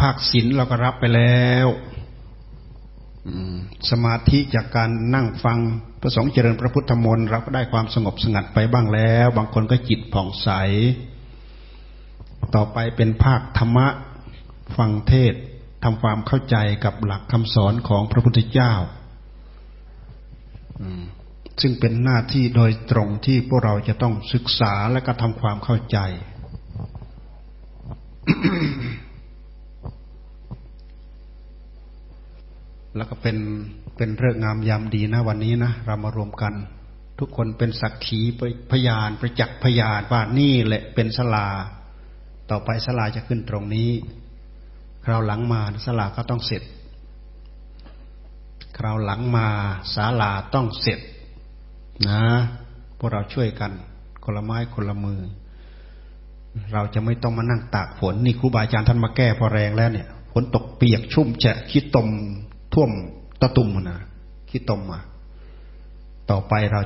ภาคศิลเราก็รับไปแล้วสมาธิจากการนั่งฟังพระสงฆ์เจริญพระพุทธมนต์เราก็ได้ความสงบสงัดไปบ้างแล้ว บางคนก็จิตผ่องใส ต่อไปเป็นภาคธรรมะฟังเทศทำความเข้าใจกับหลักคำสอนของพระพุทธเจ้าซึ่งเป็นหน้าที่โดยตรงที่พวกเราจะต้องศึกษาและก็ทำความเข้าใจ แล้วก็เป็นเป็นเรื่องงามยามดีนะวันนี้นะเรามารวมกัน ทุกคนเป็นสักขีพยานประจักษ์พยานว่านี่แหละเป็นสลา ต่อไปสลาจะขึ้นตรงนี้คราวหลังมาสลาก็ต้องเสร็จคราวหลังมาศาลาต้องเสร็จนะพวกเราช่วยกันคนละไม้คนละมือ เราจะไม่ต้องมานั่งตากฝนนี่ครูบาอาจารย์ท่านมาแก้พอแรงแล้วเนี่ยฝนตกเปียกชุ่มแฉะคิดตม ท่วมตะตุ่มนะคิดตมมาต่อไปเรา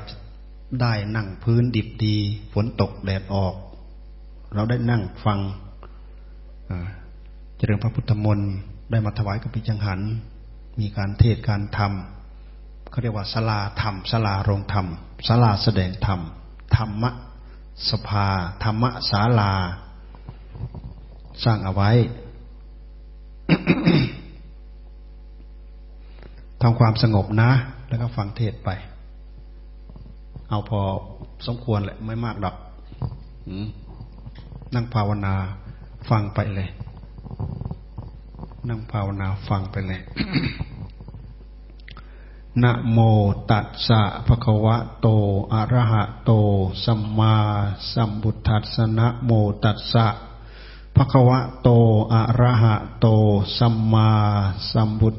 ได้นั่งพื้นดิบดี ฝนตกแดดออก เราได้นั่งฟังเจริญพระพุทธมนต์ได้มาถวายกับพิจังหัน มีการเทศการทำเขาเรียกว่าสลาธรรมสลาโรงธรรมสลาแสดงธรรมธรรมะสภา ธรรมะศาลา สร้างเอาไว้ ทำความสงบนะ แล้วก็ฟังเทศไป เอาพอสมควรแหละไม่มากดอกนั่งภาวนาฟังไปเลย นั่งภาวนาฟังไปเลยนะโมตัสสะภะคะวะโต อะระหะโต สัมมาสัมพุทธัสสะนะโมตัสสะ ภะควะโตอะระหะโต สัมมาสัมพุท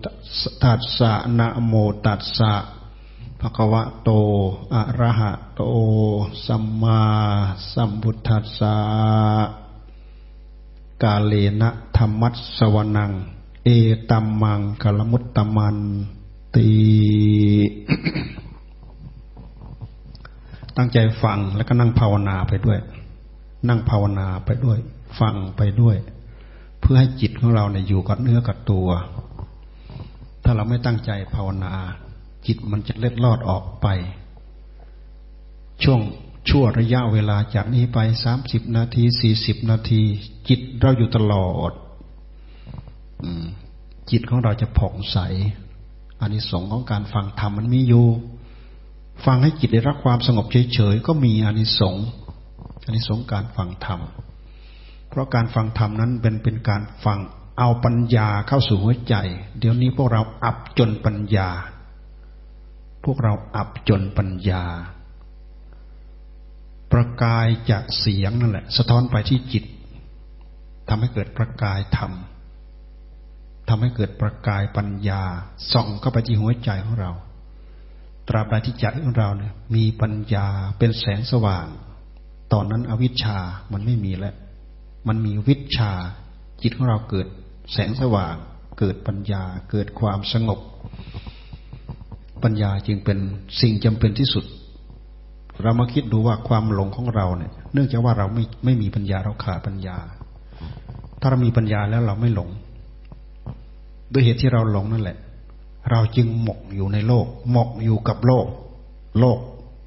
ธัสสะนะโมตัสสะภะควะโตอะระหะโต สัมมาสัมพุทธัสสะกาเลนะธรรมัสสวนัง เอตัมมังกลมุตตมันตีตั้งใจฟังแล้วก็นั่งภาวนาไปด้วย นั่งภาวนาไปด้วย ฟังไปด้วย เพื่อให้จิตของเราเนี่ยอยู่กับเนื้อกับตัว ถ้าเราไม่ตั้งใจภาวนา จิตมันจะเล็ดลอดออกไป ช่วงชั่วระยะเวลาจากนี้ไปสามสิบนาทีสี่สิบนาที จิตเราอยู่ตลอดจิตของเราจะผ่องใสอานิสงส์ของการฟังธรรมมันมีอยู่ฟังให้จิตได้รับความสงบเฉยๆก็มีอานิสงส์อานิสงส์การฟังธรรม เพราะการฟังธรรมนั้นเป็นเป็นการฟังเอาปัญญาเข้าสู่หัวใจ เดี๋ยวนี้พวกเราอับจนปัญญา พวกเราอับจนปัญญา ประกายจากเสียงนั่นแหละ สะท้อนไปที่จิตทำให้เกิดประกายธรรมทำให้เกิดประกายปัญญา ส่องเข้าไปที่หัวใจของเรา ตราบใดที่ใจของเราเนี่ย มีปัญญาเป็นแสงสว่าง ตอนนั้นอวิชชามันไม่มีแล้ว มันมีวิชา จิตของเราเกิดแสงสว่าง เกิดปัญญา เกิดความสงบ ปัญญาจึงเป็นสิ่งจำเป็นที่สุด เรามาคิดดูว่าความหลงของเราเนี่ย เนื่องจากว่าเราไม่ไม่มีปัญญาเราขาดปัญญา ถ้าเรามีปัญญาแล้วเราไม่หลงด้วยเหตุที่เราหลงนั่นแหละ เราจึงหมกอยู่ในโลก หมกอยู่กับโลก โลก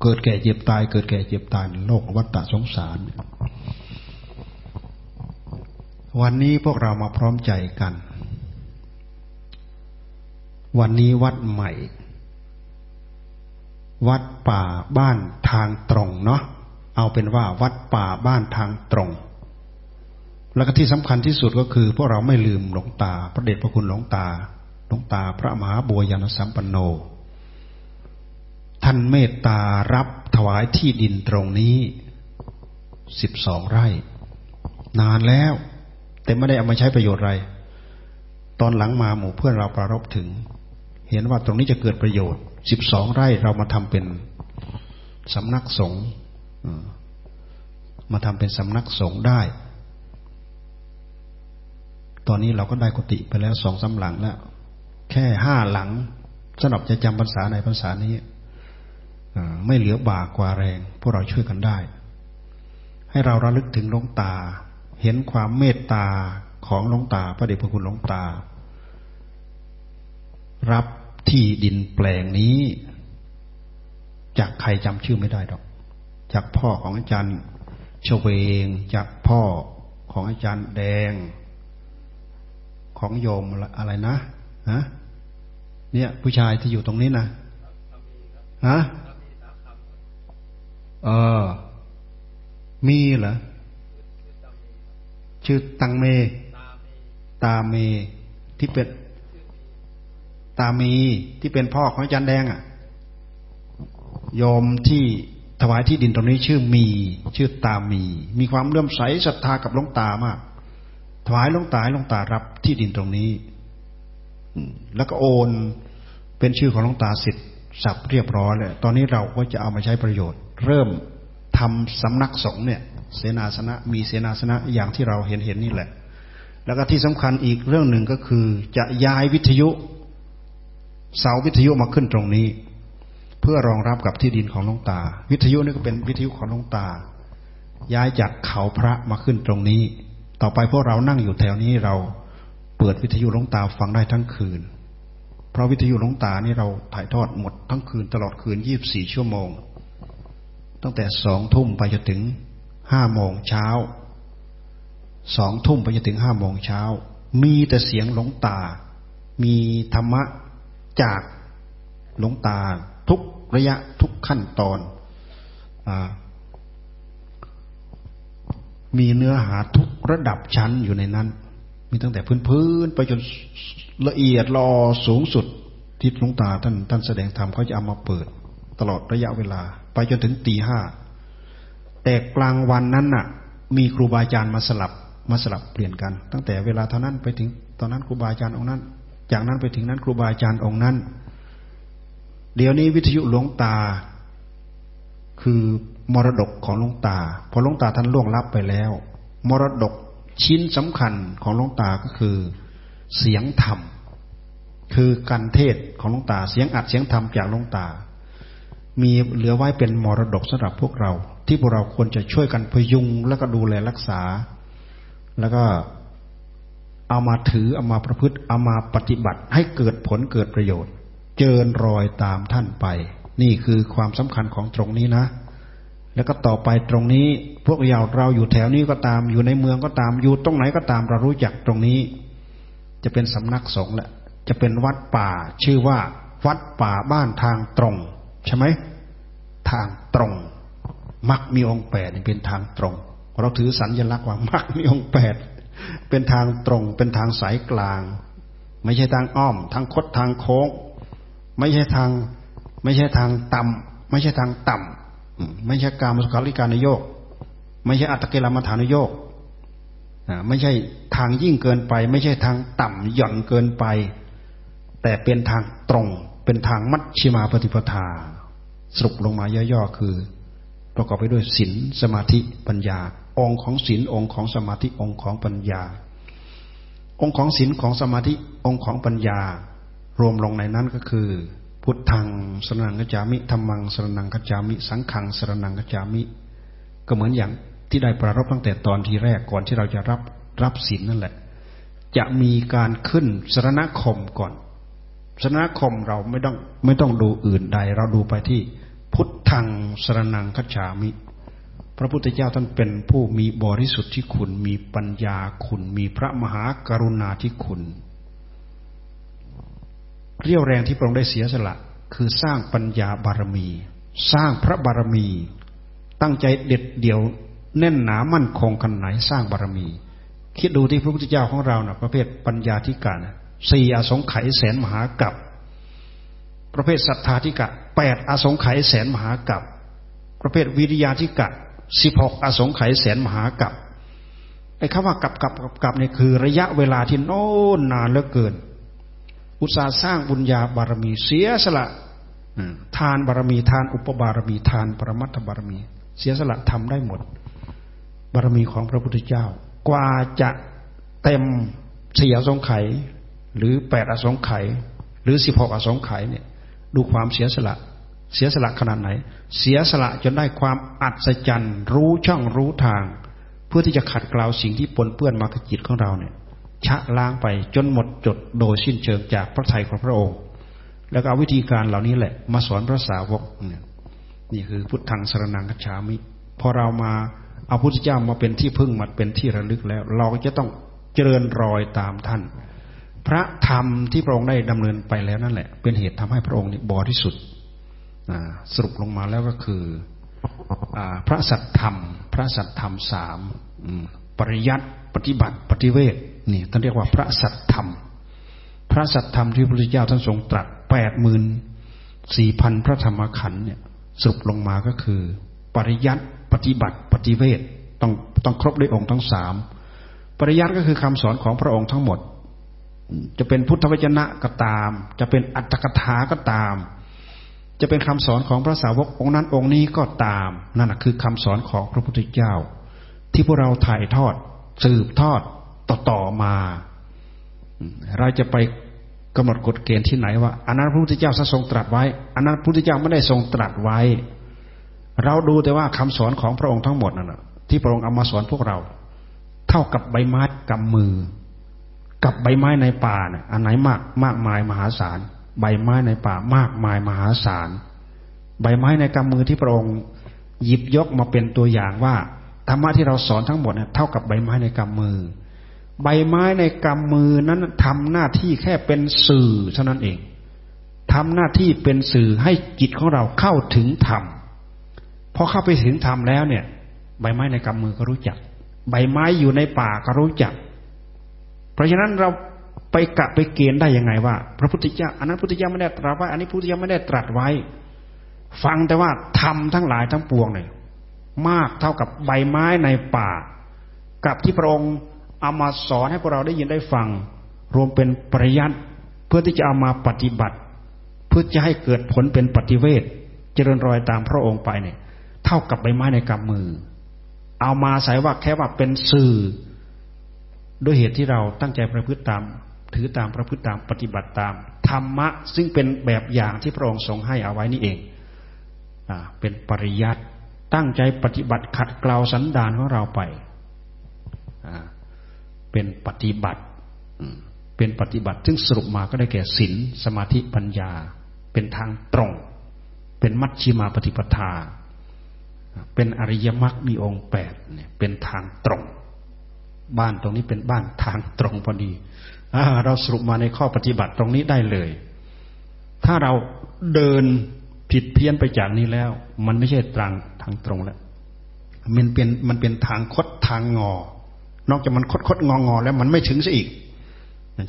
เกิดแก่เจ็บตาย เกิดแก่เจ็บตายโลกวัฏฏะสงสาร วันนี้พวกเรามาพร้อมใจกัน วันนี้วัดใหม่ วัดป่าบ้านทางตรงเนาะ เอาเป็นว่าวัดป่าบ้านทางตรง แล้วก็ที่สำคัญที่สุดก็คือ พวกเราไม่ลืมหลวงตา พระเดชพระคุณหลวงตา หลวงตาพระมหาบัวยานสัมปันโน ท่านเมตตารับถวายที่ดินตรงนี้สิบสองไร่ นานแล้ว แต่ไม่ได้เอามาใช้ประโยชน์อะไร ตอนหลังมาหมู่เพื่อนเราประรบถึง เห็นว่าตรงนี้จะเกิดประโยชน์สิบสองไร่เรามาทำเป็นสำนักสงฆ์มาทำเป็นสำนักสงฆ์ได้ ตอนนี้เราก็ได้กุฏิไปแล้วสองสาหลังแล้ว แค่ห้าหลังสำหรับจะจำภาษาในภาษานี้ไม่เหลือบากกว่าแรง พวกเราช่วยกันได้ ให้เราระลึกถึงหลวงตา เห็นความเมตตาของหลวงตาพระเดชพระคุณหลวงตา รับที่ดินแปลงนี้ จากใครจำชื่อไม่ได้ดอก จากพ่อของอาจารย์เฉวง จากพ่อของอาจารย์แดง ของโยมอะไรนะฮะเนี่ย ผู้ชายที่อยู่ตรงนี้นะฮะเออ มีเหรอ ชื่อตังเม ตาเม ที่เป็นตามีที่เป็นพ่อของอาจารย์แดงอะโยมที่ถวายที่ดินตรงนี้ชื่อมี ชื่อตามี มีความเลื่อมใสศรัทธากับหลวงตามาก ถวายหลวงตาหลวงตารับที่ดินตรงนี้แล้วก็โอนเป็นชื่อของหลวงตาสิทธิ์สับเรียบร้อยเลยตอนนี้เราก็จะเอามาใช้ประโยชน์ เริ่มทำสำนักสงฆ์เนี่ย เสนาสนะ มีเสนาสนะอย่างที่เราเห็นเห็นนี่แหละ แล้วก็ที่สำคัญอีกเรื่องหนึ่งก็คือจะย้ายวิทยุเสาวิทยุมาขึ้นตรงนี้ เพื่อรองรับกับที่ดินของหลวงตา วิทยุนี่ก็เป็นวิทยุของหลวงตา ย้ายจากเขาพระมาขึ้นตรงนี้ ต่อไปพวกเรานั่งอยู่แถวนี้เราเปิดวิทยุหลวงตาฟังได้ทั้งคืน เพราะวิทยุหลวงตานี่เราถ่ายทอดหมดทั้งคืนตลอดคืนยี่บสี่ชั่วโมง ตั้งแต่สองทุ่มไปจนถึง ห้าโมงเช้าสองทุ่มไปจนถึงห้าโมงเช้า มีแต่เสียงหลงตา มีธรรมะจากหลงตา ทุกระยะทุกขั้นตอนอมีเนื้อหาทุกระดับชั้นอยู่ในนั้น มีตั้งแต่พื้นๆไปจนละเอียดรอสูงสุดที่หลวงตาท่านท่านแสดงธรรมเขาจะเอามาเปิด ตลอดระยะเวลา ไปจนถึงตีห้า แต่กลางวันนั้นน่ะ มีครูบาอาจารย์มาสลับมาสลับเปลี่ยนกัน ตั้งแต่เวลาเท่านั้นไปถึงตอนนั้นครูบาอาจารย์องค์นั้น จากนั้นไปถึงนั้นครูบาอาจารย์องค์นั้น เดี๋ยวนี้วิทยุหลวงตา คือมรดกของหลวงตา พอหลวงตาท่านล่วงลับไปแล้ว มรดกชิ้นสำคัญของหลวงตาก็คือเสียงธรรม คือการเทศของหลวงตา เสียงอัดเสียงธรรมจากหลวงตา มีเหลือไว้เป็นมรดกสำหรับพวกเราที่พวกเราควรจะช่วยกันพยุงแล้วก็ดูแลรักษา แล้วก็เอามาถือเอามาประพฤติเอามาปฏิบัติให้เกิดผลเกิดประโยชน์ เจริญรอยตามท่านไป นี่คือความสำคัญของตรงนี้นะ แล้วก็ต่อไปตรงนี้พวกเราเราอยู่แถวนี้ก็ตามอยู่ในเมืองก็ตามอยู่ตรงไหนก็ตามเรารู้จักตรงนี้ จะเป็นสำนักสงฆ์แหละจะเป็นวัดป่าชื่อว่า วัดป่าบ้านทางตรง ใช่ไหมทางตรง มักมีองค์แปดเป็นทางตรง เราถือสัญลักษณ์ว่ามักมีองค์แปดเป็นทางตรง เป็นทางสายกลาง ไม่ใช่ทางอ้อม ทางคดทางโค้ง ไม่ใช่ทาง ไม่ใช่ทางต่ำไม่ใช่ทางต่ำไม่ใช่การมุสคาลิการนโยก ไม่ใช่อัตเกลามฐานโยกไม่ใช่ทางยิ่งเกินไป ไม่ใช่ทางต่ำหย่อนเกินไป แต่เป็นทางตรง เป็นทางมัชชิมาปฏิปทา สรุปลงมาย่อๆคือ ประกอบไปด้วยศีลสมาธิปัญญา องค์ของศีลองค์ของสมาธิองค์ของปัญญา องค์ของศีลของสมาธิองค์ของปัญญา รวมลงในนั้นก็คือ พุทธังสรนังกัจจามิธรรมังสรนังกัจจามิ สังขังสรนังกัจจามิ ก็เหมือนอย่างที่ได้ประรบตั้งแต่ตอนที่แรกก่อนที่เราจะรับรับศีลนั่นแหละ จะมีการขึ้นสรณคมก่อนสรณคมเราไม่ต้องไม่ต้องดูอื่นใด เราดูไปที่ พุทธังสรนังคัจฉามิ พระพุทธเจ้าท่านเป็นผู้มีบริสุทธิ์ที่คุณ มีปัญญาคุณ มีพระมหากรุณาที่คุณ เรียวแรงที่พระองค์ได้เสียสละ คือสร้างปัญญาบารมี สร้างพระบารมี ตั้งใจเด็ดเดี่ยวแน่นหนามั่นคงขนาดไหนสร้างบารมี คิดดูที่พระพุทธเจ้าของเรานะ่ะ ประเภทปัญญาธิกานะสี่อสงไขยแสนมหากับประเภทศรัทธาธิกะ แปดอสงไขยแสนมหากับประเภทวิริยาธิกะสิบหกอสงไขยแสนมหากับไอ้คำว่ากับกับกับกับนี่ยคือระยะเวลาที่โน้นนานเหลือเกิน อุตสาห์สร้างบุญญาบารมีเสียสละทานบารมีทานอุปบารมีทานปรมัตถบารมี เสียสละทำได้หมด บารมีของพระพุทธเจ้า กว่าจะเต็มเสียสงไข หรือแปดอสงไขยหรือสิบหกอสงไขยเนี่ย ดูความเสียสละ เสียสละขนาดไหน เสียสละจนได้ความอัศจรรย์ รู้ช่องรู้ทาง เพื่อที่จะขัดเกลาสิ่งที่ปนเปื้อนมากับจิตของเราเนี่ย ชะล้างไปจนหมดจดโดยสิ้นเชิงจากพระทัยของพระองค์ แล้วก็เอาวิธีการเหล่านี้แหละ มาสอนพระสาวกเนี่ยนี่คือพุทธังสรนังคัจฉามิพอเรามาเอาพุทธเจ้ามาเป็นที่พึ่งมาเป็นที่ระลึกแล้ว เราก็จะต้องเจริญรอยตามท่าน พระธรรมที่พระองค์ได้ดำเนินไปแล้วนั่นแหละ เป็นเหตุทำให้พระองค์นี่บริสุทธิ์ สรุปลงมาแล้วก็คือพระสัตธรรม พระสัตธรรมสามปริยัติปฏิบัติปฏิเวทนี่ท่านเรียกว่าพระสัตธรรม พระสัตธรรมที่พระพุทธเจ้าท่านทรงตรัสแปดหมื่นสี่พันพระธรรมขันธ์เนี่ยสรุปลงมาก็คือ ปริยัติปฏิบัติปฏิเวทต้องต้องครบด้วยองค์ทั้งสามปริยัติก็คือคำสอนของพระองค์ทั้งหมด จะเป็นพุทธวจนะก็ตาม จะเป็นอัตถกถาก็ตาม จะเป็นคำสอนของพระสาวกองค์นั้นองค์นี้ก็ตาม นั่นคือคำสอนของพระพุทธเจ้า ที่พวกเราถ่ายทอด สืบทอดต่อๆมา เราจะไปกำหนดกฎเกณฑ์ที่ไหนว่าอันนั้นพระพุทธเจ้าทรงตรัสไว้อันนั้นพระพุทธเจ้าไม่ได้ทรงตรัสไว้ เราดูแต่ว่าคำสอนของพระองค์ทั้งหมดนั่นที่พระองค์เอามาสอนพวกเรา เท่ากับใบไม้กำมือ กับใบไม้ในป่าเนี่ยอันไหนมากมากมายมหาศาล ใบไม้ในป่ามากมายมหาศาล ใบไม้ในกำมือที่พระองค์หยิบยกมาเป็นตัวอย่างว่าธรรมะที่เราสอนทั้งหมดเนี่ยเท่ากับใบไม้ในกำมือ ใบไม้ในกำมือนั้นทำหน้าที่แค่เป็นสื่อเท่านั้นเองทำหน้าที่เป็นสื่อให้จิตของเราเข้าถึงธรรมพอเข้าไปถึงธรรมแล้วเนี่ย ใบไม้ในกำมือก็รู้จัก ใบไม้อยู่ในป่าก็รู้จัก เพราะฉะนั้นเรา ไปกะไปเกณฑ์ได้ยังไงว่า พระพุทธเจ้าอันนั้นพุทธเจ้าไม่ได้ตรัสไว้อันนี้พุทธเจ้าไม่ได้ตรัสไว้ ฟังแต่ว่าธรรมทั้งหลายทั้งปวงเนี่ยมากเท่ากับใบไม้ในป่า กับที่พระองค์เอามาสอนให้พวกเราได้ยินได้ฟัง รวมเป็นปริยัติเพื่อที่จะเอามาปฏิบัติ เพื่อจะให้เกิดผลเป็นปฏิเวทเจริญรอยตามพระองค์ไปเนี่ย เท่ากับใบไม้ในกำมือ เอามาใส่ว่าแค่ว่าเป็นสื่อ ด้วยเหตุที่เราตั้งใจประพฤติตาม ถือตามประพฤติตามปฏิบัติตาม ธรรมะซึ่งเป็นแบบอย่างที่พระองค์ทรงให้เอาไว้นี่เองอเป็นปริยัติตั้งใจปฏิบัติขัดเกลาสันดานของเราไป เป็นปฏิบัติ เป็นปฏิบัติ ซึ่งสรุปมาก็ได้แก่ศีลสมาธิปัญญา เป็นทางตรง เป็นมัชชิมาปฏิปทา เป็นอริยมรรคมีองค์แปดเนี่ยเป็นทางตรง บ้านตรงนี้เป็นบ้านทางตรงพอดี เราสรุปมาในข้อปฏิบัติตรงนี้ได้เลย ถ้าเราเดินผิดเพี้ยนไปจากนี้แล้ว มันไม่ใช่ตรังทางตรงแล้วมันเป็นมันเป็นทางคดทางงอ นอกจากมันคดคดงองอแล้วมันไม่ถึงซะอีก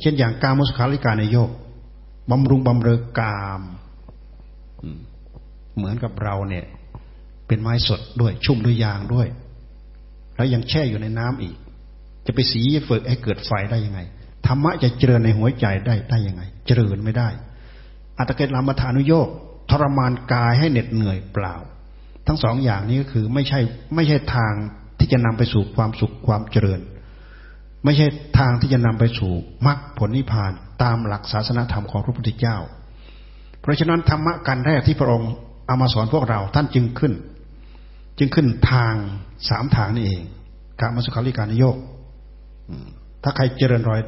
เช่นอย่างกามุสคาลิกาในโยกบำรุงบำเรอกามเหมือนกับเราเนี่ย เป็นไม้สดด้วยชุ่มด้วยยางด้วย แล้วยังแช่อยู่ในน้ำอีก จะไปสีฝึกให้เกิดไฟได้ยังไง ธรรมะจะเจริญในหัวใจได้ได้ยังไง เจริญไม่ได้ อัตเกตลามาทานุโยกทรมานกายให้เหน็ดเหนื่อยเปล่า ทั้งสองอย่างนี้ก็คือไม่ใช่ไม่ใช่ทางที่จะนำไปสู่ความสุขความเจริญ ไม่ใช่ทางที่จะนำไปสู่มรรคผลนิพพานตามหลักศาสนธรรมของพระพุทธเจ้า เพราะฉะนั้นธรรมะกันแรกที่พระองค์เอามาสอนพวกเราท่านจึงขึ้น จึงขึ้นทางสามทางนี่เองการมสุขาริการนโยกถ้าใครเจริญรอย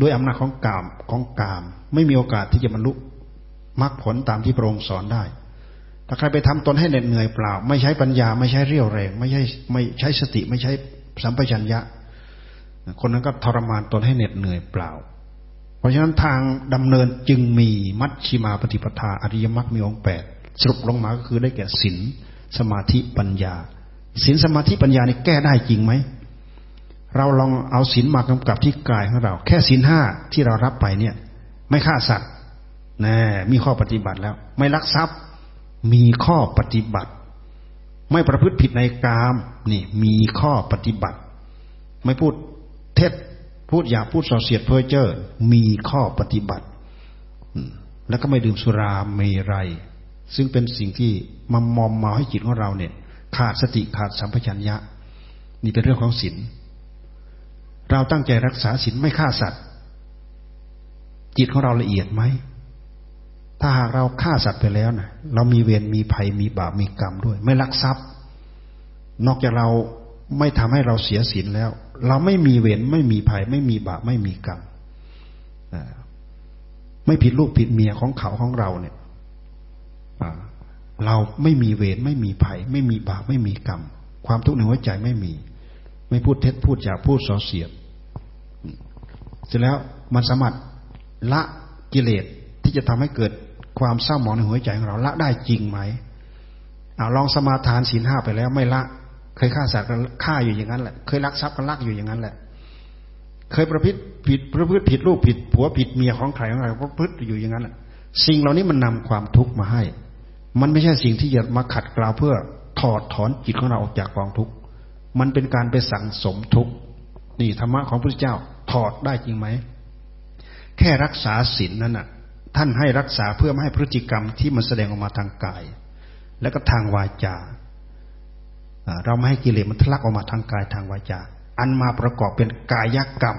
ด้วยอำนาจของกามของกาม ไม่มีโอกาสที่จะบรรลุมรรคผลตามที่พระองค์สอนได้ ถ้าใครไปทำตนให้เหน็ดเหนื่อยเปล่า ไม่ใช้ปัญญา ไม่ใช้เรี่ยวแรง ไม่ใช่ไม่ใช้สติ ไม่ใช้สัมปชัญญะ คนนั้นก็ทรมานตนให้เหน็ดเหนื่อยเปล่า เพราะฉะนั้นทางดำเนินจึงมีมัชชิมาปฏิปทาอริยมรรคมีองค์แปดสรุปลงมาก็คือได้แก่ศีลสมาธิปัญญาศีลสมาธิปัญญานี่แก้ได้จริงไหม เราลองเอาศีลมากำกับที่กายของเรา แค่ศีลห้าที่เรารับไปเนี่ย ไม่ฆ่าสัตว์นะมีข้อปฏิบัติแล้ว ไม่ลักทรัพย์มีข้อปฏิบัติ ไม่ประพฤติผิดในกามนี่มีข้อปฏิบัติ ไม่พูดเท็จพูดอย่าพูดส่อเสียดเพ้อเจ้อมีข้อปฏิบัติแล้วก็ไม่ดื่มสุราเมรัยซึ่งเป็นสิ่งที่มามอมมาให้จิตของเราเนี่ย ขาดสติขาดสัมปชัญญะ นี่เป็นเรื่องของศีล เราตั้งใจรักษาศีลไม่ฆ่าสัตว์ จิตของเราละเอียดไหม ถ้าหากเราฆ่าสัตว์ไปแล้วนะเรามีเวรมีภัยมีบาปมีกรรมด้วย ไม่ลักทรัพย์ นอกจากเราไม่ทำให้เราเสียศีลแล้ว เราไม่มีเวรไม่มีภัย ไม่มีบาปไม่มีกรรมไม่ผิดลูกผิดเมียของเขาของเราเนี่ยเราไม่มีเวรไม่มีภัย ไม่มีบาปไม่มีกรรม ความทุกข์ในหัวใจไม่มี ไม่พูดเท็จพูดจากพูดส่อเสียดเสร็จแล้วมันสามารถละกิเลสที่จะทำให้เกิดความเศร้าหมองในหัวใจของเราละได้จริงไหมเอาลองสมาทานศีลห้าไปแล้ว ไม่ละ เคยฆ่าสัตว์ก็ฆ่าอยู่อย่างนั้นแหละเคยลักทรัพย์ก็ลักอยู่อย่างนั้นแหละ เคยประพฤติผิดประพฤติผิดลูกผิดผัวผิดเมียของใครของใครประพฤติอยู่อย่างนั้นแหละสิ่งเหล่านี้มันนำความทุกข์มาให้ มันไม่ใช่สิ่งที่จะมาขัดเกลาเพื่อถอดถอนจิตของเราออกจากกองทุกข์ มันเป็นการไปสั่งสมทุกข์นี่ธรรมะของพระพุทธเจ้าถอดได้จริงไหม แค่รักษาศีลนั่นน่ะ ท่านให้รักษาเพื่อไม่ให้พฤติกรรมที่มันแสดงออกมาทางกาย และก็ทางวาจา เราไม่ให้กิเลสมันทะลักออกมาทางกายทางวาจา อันมาประกอบเป็นกายกรรม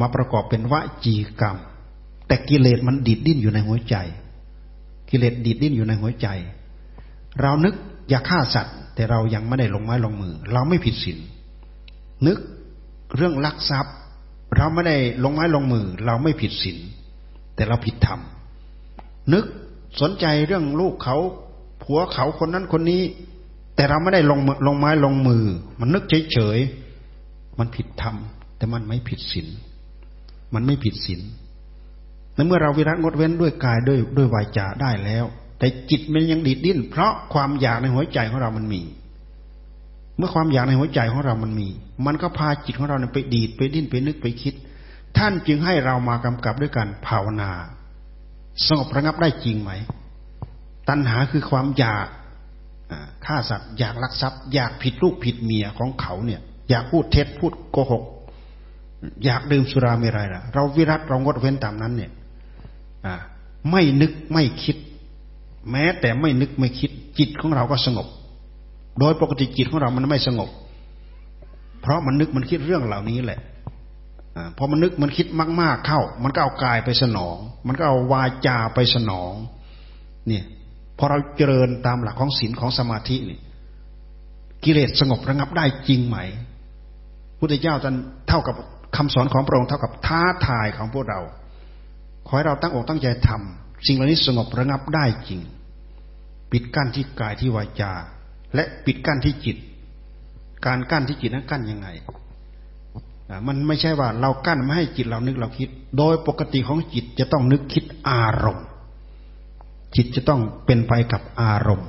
มาประกอบเป็นวจีกรรม แต่กิเลสมันดิดดิ้นอยู่ในหัวใจ กิเลสดิดดิ้นอยู่ในหัวใจ เรานึกอย่าฆ่าสัตว์ แต่เรายังไม่ได้ลงไม้ลงมือ เราไม่ผิดศีลนึกเรื่องลักทรัพย์ เราไม่ได้ลงไม้ลงมือ เราไม่ผิดศีลแต่เราผิดธรรมนึกสนใจเรื่องลูกเขาผัวเขาคนนั้นคนนี้ แต่เราไม่ได้ลงลงไม้ลงมือ มันนึกเฉยๆมันผิดธรรมแต่มันไม่ผิดศีลมันไม่ผิดศีลในเมื่อเราวิรัตงดเว้นด้วยกายด้วยด้วยวาจาได้แล้ว แต่จิตมันยังดิดดิ้น เพราะความอยากในหัวใจของเรามันมี เมื่อความอยากในหัวใจของเรามันมี มันก็พาจิตของเราไปดีดไปดิ้นไปนึกไปคิด ท่านจึงให้เรามากำกับด้วยการภาวนาสงบระงับได้จริงไหม ตัณหาคือความอยากฆ่าสัตว์อยากลักทรัพย์อยากผิดลูกผิดเมียของเขาเนี่ย อยากพูดเท็จพูดโกหก อยากดื่มสุราเมรัยล่ะ เราวิรัตเรางดเว้นตามนั้นเนี่ยไม่นึกไม่คิด แม้แต่ไม่นึกไม่คิด จิตของเราก็สงบ โดยปกติจิตของเรามันไม่สงบ เพราะมันนึกมันคิดเรื่องเหล่านี้แหละอพอมันนึกมันคิดมาก ๆเข้า มันก็เอากายไปสนอง มันก็เอาวาจาไปสนอง เนี่ยพอเราเจริญตามหลักของศีลของสมาธินี่กิเลสสงบระงับได้จริงไหมพุทธเจ้าท่านเท่ากับคำสอนของพระองค์เท่ากับท้าทายของพวกเรา ขอให้เราตั้งอกตั้งใจทำสิ่งเหล่านี้สงบระงับได้จริง ปิดกั้นที่กายที่วาจา และปิดกั้นที่จิต การกั้นที่จิตนั้นกั้นยังไงมันไม่ใช่ว่าเรากั้นไม่ให้จิตเรานึกเราคิด โดยปกติของจิตจะต้องนึกคิดอารมณ์ จิตจะต้องเป็นไปกับอารมณ์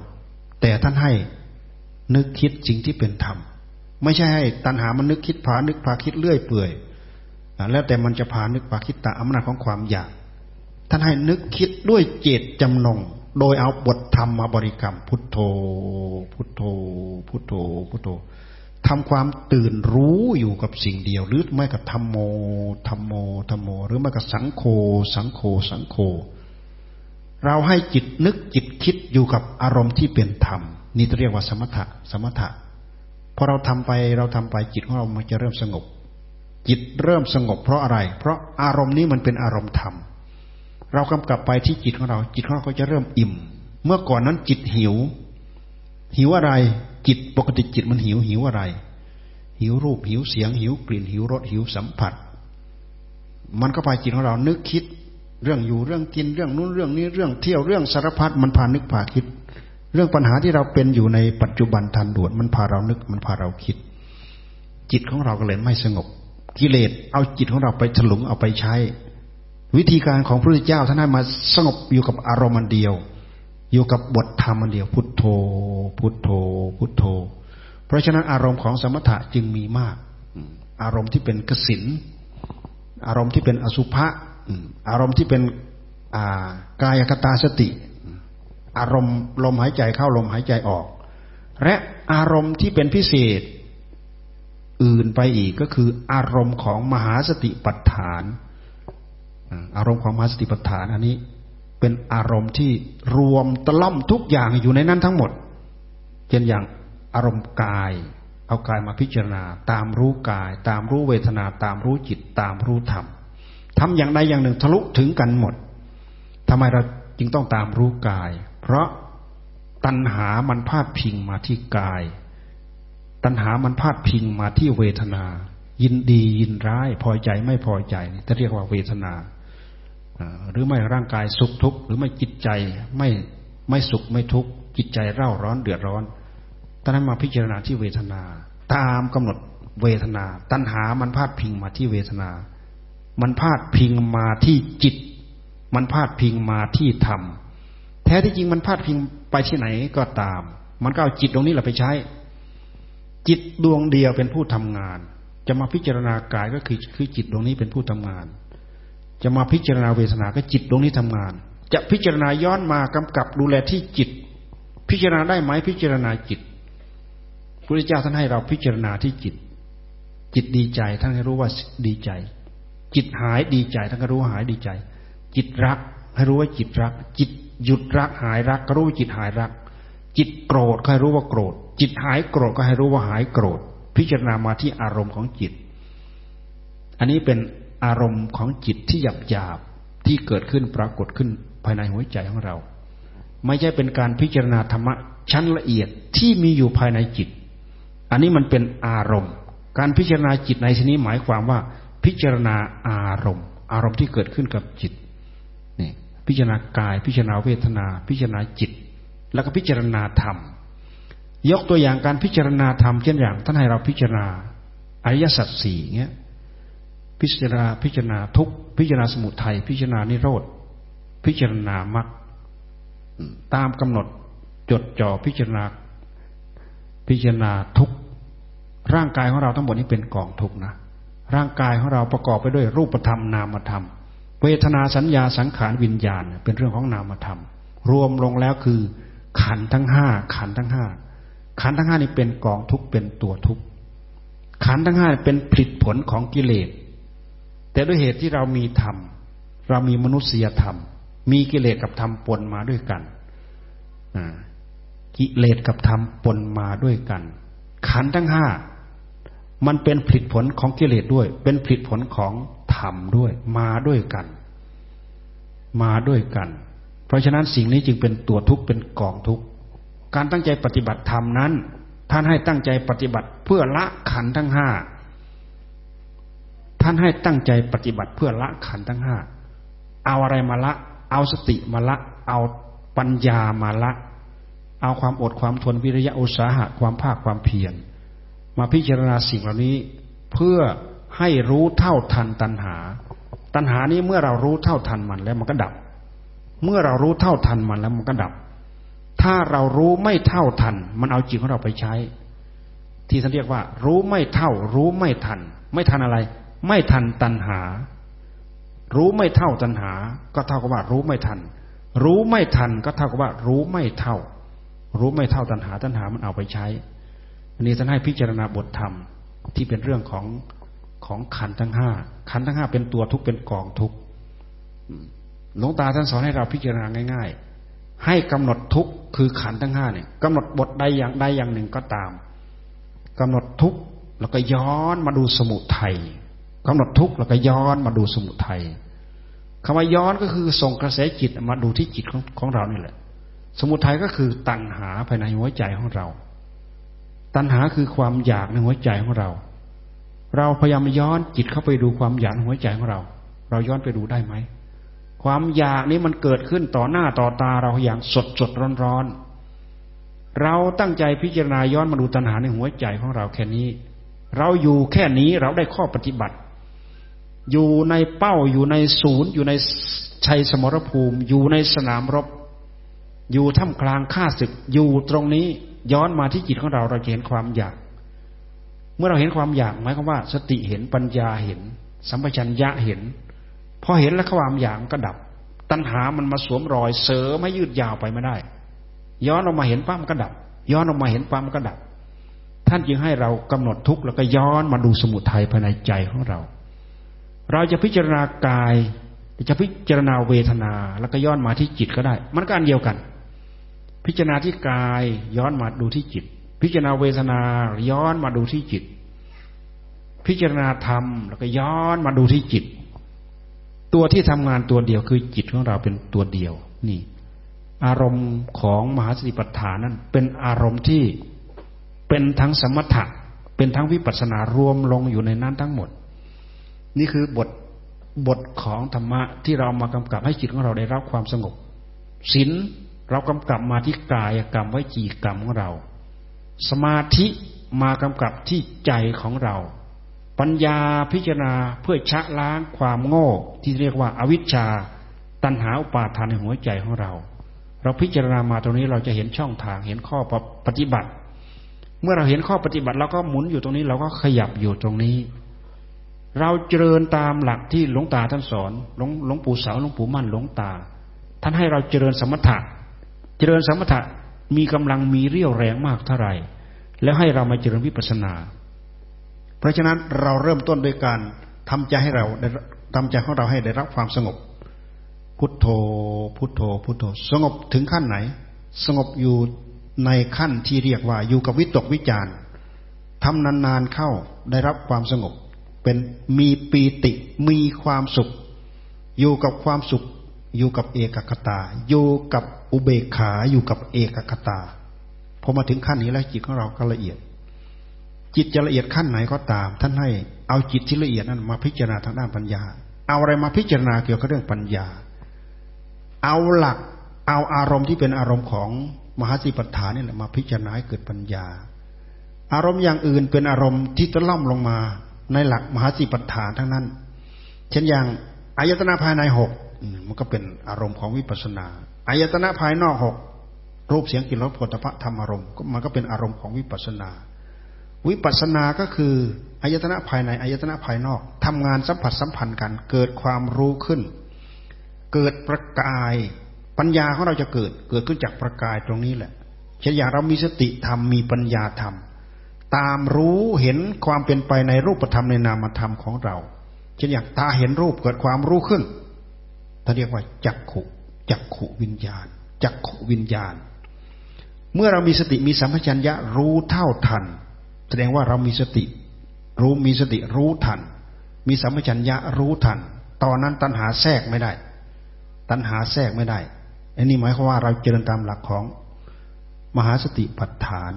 แต่ท่านให้นึกคิดสิ่งที่เป็นธรรม ไม่ใช่ให้ตัณหามันนึกคิดผานึกพาคิดเลื่อยเปื่อยแล้วแต่มันจะพานึกพาคิดตามอำนาจของความอยาก ท่านให้นึกคิดด้วยเจตจำนง โดยเอาบทธรรมมาบริกรรม พุทโธ พุทโธ พุทโธ พุทโธทำความตื่นรู้อยู่กับสิ่งเดียว หรือไม่กับธรรมโมธรรมโมธรรมโม หรือไม่กับสังโฆสังโฆสังโฆเราให้จิตนึกจิตคิดอยู่กับอารมณ์ที่เป็นธรรม นี่เรียกว่าสมถะสมถะพอเราทำไปเราทำไปจิตของเรามันจะเริ่มสงบ จิตเริ่มสงบเพราะอะไร เพราะอารมณ์นี้มันเป็นอารมณ์ธรรม เรากำกับไปที่จิตของเรา จิตของเราก็จะเริ่มอิ่ม เมื่อก่อนนั้นจิตหิว หิวอะไร จิตปกติจิตมันหิวหิวอะไร หิวรูปหิวเสียง หิวกลิ่น หิวรสหิวสัมผัส มันก็ไปจิตของเรานึกคิด เรื่องอยู่เรื่องกินเรื่องนู้นเรื่องนี้เรื่องเที่ยวเรื่องสารพัดมันพานึกพาคิด เรื่องปัญหาที่เราเป็นอยู่ในปัจจุบันทันด่วนมันพาเรานึกมันพาเราคิด จิตของเราก็เลยไม่สงบกิเลสเอาจิตของเราไปถลุงเอาไปใช้ วิธีการของพระพุทธเจ้าท่านให้มาสงบอยู่กับอารมณ์เดียว อยู่กับบทธรรมเดียว พุทโธ พุทโธ พุทโธ เพราะฉะนั้นอารมณ์ของสมถะจึงมีมาก อารมณ์ที่เป็นกสินอารมณ์ที่เป็นอสุภะอารมณ์ที่เป็นกายคตาสติ อารมณ์ลมหายใจเข้าลมหายใจออก และอารมณ์ที่เป็นพิเศษ อื่นไปอีกก็คืออารมณ์ของมหาสติปัฏฐาน อารมณ์ของมหาสติปัฏฐานอันนี้ เป็นอารมณ์ที่รวมตะล่อมทุกอย่างอยู่ในนั้นทั้งหมดเช่นอย่างอารมณ์กาย เอากายมาพิจารณา ตามรู้กาย ตามรู้เวทนา ตามรู้จิต ตามรู้ธรรมทำอย่างใดอย่างหนึ่งทะลุถึงกันหมดทำไมเราจึงต้องตามรู้กาย เพราะตัณหามันพาดพิงมาที่กาย ตัณหามันพาดพิงมาที่เวทนา ยินดียินร้าย พอใจไม่พอใจจะเรียกว่าเวทนา หรือไม่ร่างกายสุขทุกข์หรือไม่จิตใจไม่ไม่สุขไม่ทุกข์จิตใจเร่าร้อนเดือดร้อนตอนนั้นมาพิจารณาที่เวทนา ตามกำหนดเวทนา ตัณหามันพาดพิงมาที่เวทนา มันพาดพิงมาที่จิต มันพาดพิงมาที่ธรรมแท้ที่จริงมันพาดพิงไปที่ไหนก็ตาม มันก็เอาจิตตรงนี้แหละไปใช้ จิตดวงเดียวเป็นผู้ทำงาน จะมาพิจารณากายก็คือคือจิตดวงนี้เป็นผู้ทำงาน จะมาพิจารณาเวทนาก็จิตดวงนี้ทำงาน จะพิจารณาย้อนมากำกับดูแลที่จิต พิจารณาได้ไหมพิจารณาจิตพระเจ้าท่านให้เราพิจารณาที่จิต จิตดีใจท่านให้รู้ว่าดีใจ จิตหายดีใจท่านก็รู้หายดีใจ จิตรักให้รู้ว่าจิตรัก จิตหยุดรักหายรัก ก็รู้ว่าจิตหายรัก จิตโกรธก็ให้รู้ว่าโกรธ จิตหายโกรธก็ให้รู้ว่าหายโกรธ พิจารณามาที่อารมณ์ของจิต อันนี้เป็น อารมณ์ของจิตที่หยาบหยาบที่เกิดขึ้นปรากฏขึ้นภายในหัวใจของเรา ไม่ใช่เป็นการพิจารณาธรรมะชั้นละเอียดที่มีอยู่ภายในจิต อันนี้มันเป็นอารมณ์ การพิจารณาจิตในที่นี้หมายความว่า พิจารณาอารมณ์ อารมณ์ที่เกิดขึ้นกับจิตนี่พิจารณากาย พิจารณาเวทนา พิจารณาจิต แล้วก็พิจารณาธรรม ยกตัวอย่างการพิจารณาธรรมเช่นอย่างท่านให้เราพิจารณาอริยสัจสี่เงี้ย พิจารณาพิจารณาทุกพิจารณาสมุทัยพิจารณานิโรธ พิจารณามรรคตามกำหนดจดจ่อพิจารณา พิจารณาทุกร่างกายของเราทั้งหมดนี้เป็นกองทุกนะร่างกายของเราประกอบไปด้วยรูปธรรมนามธรรม เวทนาสัญญาสังขารวิญญาณ เป็นเรื่องของนามธรรม รวมลงแล้วคือ ขันทั้งห้าขันทั้งห้าขันทั้งห้านี้เป็นกองทุกเป็นตัวทุกขันทั้งห้าเป็นผลิตผลของกิเลส แต่ด้วยเหตุที่เรามีธรรม เรามีมนุษยธรรม มีกิเลสกับธรรมปนมาด้วยกันกิเลสกับธรรมปนมาด้วยกัน ขันทั้งห้ามันเป็นผลิตผลของกิเลสด้วย เป็นผลิตผลของธรรมด้วย มาด้วยกัน มาด้วยกัน เพราะฉะนั้นสิ่งนี้จึงเป็นตัวทุกข์เป็นกองทุกข์การตั้งใจปฏิบัติธรรมนั้น ท่านให้ตั้งใจปฏิบัติเพื่อละขันทั้งห้าานให้ตั้งใจปฏิบัติเพื่อละขันทั้งห้าเอาอะไรมาละ เอาสติมาละ เอาปัญญามาละ เอาความอดความทนวิริยะอุตสาหะความภาคความเพียรมาพิจารณาสิ่งเหล่านี้ เพื่อให้รู้เท่าทันตัณหา ตัณหานี้เมื่อเรารู้เท่าทันมันแล้วมันก็ดับ เมื่อเรารู้เท่าทันมันแล้วมันก็ดับ ถ้าเรารู้ไม่เท่าทัน มันเอาจิตของเราไปใช้ ที่ท่านเรียกว่า รู้ไม่เท่า รู้ไม่ทัน ไม่ทันอะไร ไม่ทันตัณหา รู้ไม่เท่าตัณหา ก็เท่ากับว่ารู้ไม่ทัน รู้ไม่ทันก็เท่ากับว่า รู้ไม่เท่า รู้ไม่เท่าตัณหา ตัณหามันเอาไปใช้อันนี้ท่านให้พิจารณาบทธรรมที่เป็นเรื่องของของขันทั้งห้าขันทั้งห้าเป็นตัวทุกเป็นกองทุกหลวงตาท่านสอนให้เราพิจารณาง่าย ๆ ให้กำหนดทุกคือขันทั้งห้าเนี่ยกำหนดบทใดอย่างใดอย่างหนึ่งก็ตามกำหนดทุกแล้วก็ย้อนมาดูสมุทัย กำหนดทุกแล้วก็ย้อนมาดูสมุทัยคำว่าย้อนก็คือส่งกระแสจิตมาดูที่จิตของของเรานี่แหละ สมุทัยก็คือตัณหาภายในหัวใจของเรา ตัณหาคือความอยากในหัวใจของเรา เราพยายามย้อนจิตเข้าไปดูความอยากในหัวใจของเรา เราย้อนไปดูได้ไหม ความอยากนี้มันเกิดขึ้นต่อหน้าต่อตาเราอย่างสดสดร้อนร้อนเราตั้งใจพิจารณาย้อนมาดูตัณหาในหัวใจของเราแค่นี้ เราอยู่แค่นี้เราได้ข้อปฏิบัติ อยู่ในเป้าอยู่ในศูนย์ อยู่ในชัยสมรภูมิ อยู่ในสนามรบ อยู่ท่ามกลางข้าศึกอยู่ตรงนี้ย้อนมาที่จิตของเราเราเห็นความอยาก เมื่อเราเห็นความอยากหมายความว่า สติเห็นปัญญาเห็น สัมปชัญญะเห็นพอเห็นแล้วความอยากก็ดับ ตัณหามันมาสวมรอยเสริมไม่ยืดยาวไปไม่ได้ ย้อนออกมาเห็นปั๊มก็ดับ ย้อนออกมาเห็นปั๊มก็ดับ ท่านจึงให้เรากำหนดทุกข์แล้วก็ย้อนมาดูสมุทัยภายในใจของเรา เราจะพิจารณากาย จะพิจารณาเวทนา แล้วก็ย้อนมาที่จิตก็ได้ มันก็อันเดียวกัน พิจารณาที่กายย้อนมาดูที่จิต พิจารณาเวทนาย้อนมาดูที่จิต พิจารณาธรรม แล้วก็ย้อนมาดูที่จิต ตัวที่ทำงานตัวเดียวคือจิตของเราเป็นตัวเดียว นี่ อารมณ์ของมหาสติปัฏฐานนั้น เป็นอารมณ์ที่เป็นทั้งสมถะเป็นทั้งวิปัสสนารวมลงอยู่ในนั้นทั้งหมด นี่คือบทบทของธรรมะที่เรามากำกับให้จิตของเราได้รับความสงบศีลเรากำกับมาที่กายกรรมไว้จีกรรมของเรา สมาธิมากำกับที่ใจของเรา ปัญญาพิจารณาเพื่อชะล้างความโง่ที่เรียกว่าอาวิชชา ตัณหาอุปาทานในหัวใจของเรา เราพิจารณามาตรงนี้เราจะเห็นช่องทางเห็นข้อปฏิบัติ เมื่อเราเห็นข้อปฏิบัติเราก็หมุนอยู่ตรงนี้เราก็ขยับอยู่ตรงนี้ เราเจริญตามหลักที่หลวงตาท่านสอนหลวงหลวงปู่เสาหลวงปู่มั่นหลวงตา ท่านให้เราเจริญสมถะ เจริญสมถะมีกำลังมีเรี่ยวแรงมากเท่าไหร่ แล้วให้เรามาเจริญวิปัสนา เพราะฉะนั้นเราเริ่มต้นโดยการทำใจให้เราทำใจของเราให้ได้รับความสงบ พุทโธ พุทโธ พุทโธ สงบถึงขั้นไหน สงบอยู่ในขั้นที่เรียกว่าอยู่กับวิตกวิจารทำนานๆเข้าได้รับความสงบ เป็นมีปีติมีความสุข อยู่กับความสุข อยู่กับเอกคตา อยู่กับอุเบกขาอยู่กับเอกคตาพอมาถึงขั้นนี้แล้วจิตของเราก็ละเอียด จิตจะละเอียดขั้นไหนก็ตาม ท่านให้เอาจิตที่ละเอียดนั้นมาพิจารณาทางด้านปัญญา เอาอะไรมาพิจารณาเกี่ยวกับเรื่องปัญญา เอาหลักเอาอารมณ์ที่เป็นอารมณ์ของมหาสิปัฏฐานนี่แหละมาพิจารณาให้เกิดปัญญา อารมณ์อย่างอื่นเป็นอารมณ์ที่ตะล่อมลงมา ในหลักมหาสิปัฏฐานทั้งนั้น เช่นอย่างอายตนะภายในหกมันก็เป็นอารมณ์ของวิปัสนาอายตนะภายนอกหกรูปเสียงกลิ่นรสผลิตภัณธรรมอารมณ์มันก็เป็นอารมณ์ของวิปัสนา วิปัสสนาก็คืออายตนะภายในอายตนะภายนอกทำงานสัมผัสสัมพันธ์กัน เกิดความรู้ขึ้น เกิดประกายปัญญาของเราจะเกิด เกิดขึ้นจากประกายตรงนี้แหละเช่นอย่างเรามีสติธรรมมีปัญญาธรรม ตามรู้เห็นความเป็นไปในรูปธรรมในนามธรรมของเรา เช่นอย่างตาเห็นรูปเกิดความรู้ขึ้นถ้าเรียกว่าจักขุจักขุวิญญาณ จักขุวิญญาณ เมื่อเรามีสติมีสัมปชัญญะรู้เท่าทัน แสดงว่าเรามีสติ รู้มีสติรู้ทัน มีสัมปชัญญะรู้ทัน ตอนนั้นตัณหาแทรกไม่ได้ ตัณหาแทรกไม่ได้อันนี้หมายความว่าเราเจริญตามหลักของมหาสติปัฏฐาน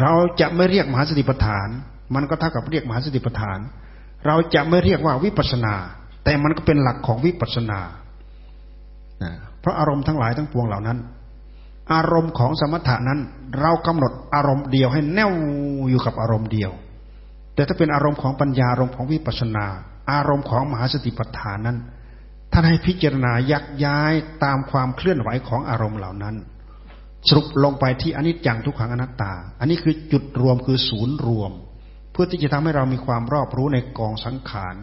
เราจะไม่เรียกมหาสติปัฏฐาน มันก็เท่ากับเรียกมหาสติปัฏฐาน เราจะไม่เรียกว่าวิปัสนา แต่มันก็เป็นหลักของวิปัสนาเพราะอารมณ์ทั้งหลายทั้งปวงเหล่านั้น อารมณ์ของสมถะนั้น เรากำหนดอารมณ์เดียวให้แน่วอยู่กับอารมณ์เดียว แต่ถ้าเป็นอารมณ์ของปัญญาอารมณ์ของวิปัสสนา อารมณ์ของมหาสติปัฏฐานนั้นท่านให้พิจารณายักย้ายตามความเคลื่อนไหวของอารมณ์เหล่านั้น สรุปลงไปที่อนิจจังทุกขังอนัตตา อันนี้คือจุดรวมคือศูนย์รวม เพื่อที่จะทำให้เรามีความรอบรู้ในกองสังขาร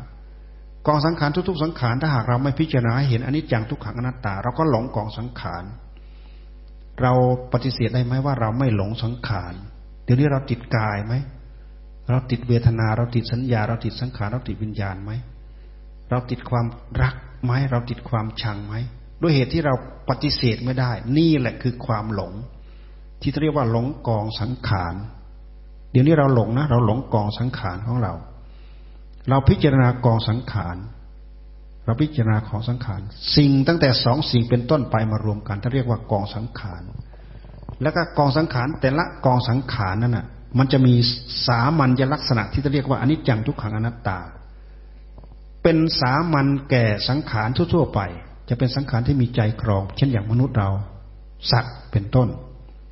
กองสังขารทุกๆ สังขารถ้าหากเราไม่พิจารณาเห็นอนิจจังทุกขังอนัตตา เราก็หลงกองสังขารเราปฏิเสธได้ไหมว่าเราไม่หลงสังขารเดี๋ยวนี้เราติดกายไหมเราติดเวทนาเราติดสัญญา เราติดสังขารเราติดวิญญาณไหมเราติดความรักไหมเราติดความชังไหม ด้วยเหตุที่เราปฏิเสธไม่ได้ นี่แหละคือความหลง ที่เรียกว่าหลงกองสังขารเดี๋ยวนี้เราหลงนะ เราหลงกองสังขารของเรา เราพิจารณากองสังขารเราพิจารณาของสังขารสิ่งตั้งแต่สองสิ่งเป็นต้นไปมารวมกันถ้าเรียกว่ากองสังขารแล้วก็กองสังขารแต่ละกองสังขารนั่นน่ะ มันจะมีสามัญลักษณะที่จะเรียกว่าอนิจจังทุกขังอนัตตา เป็นสามัญแก่สังขารทั่ว ๆ ไป จะเป็นสังขารที่มีใจครอง เช่นอย่างมนุษย์เรา สัตว์เป็นต้น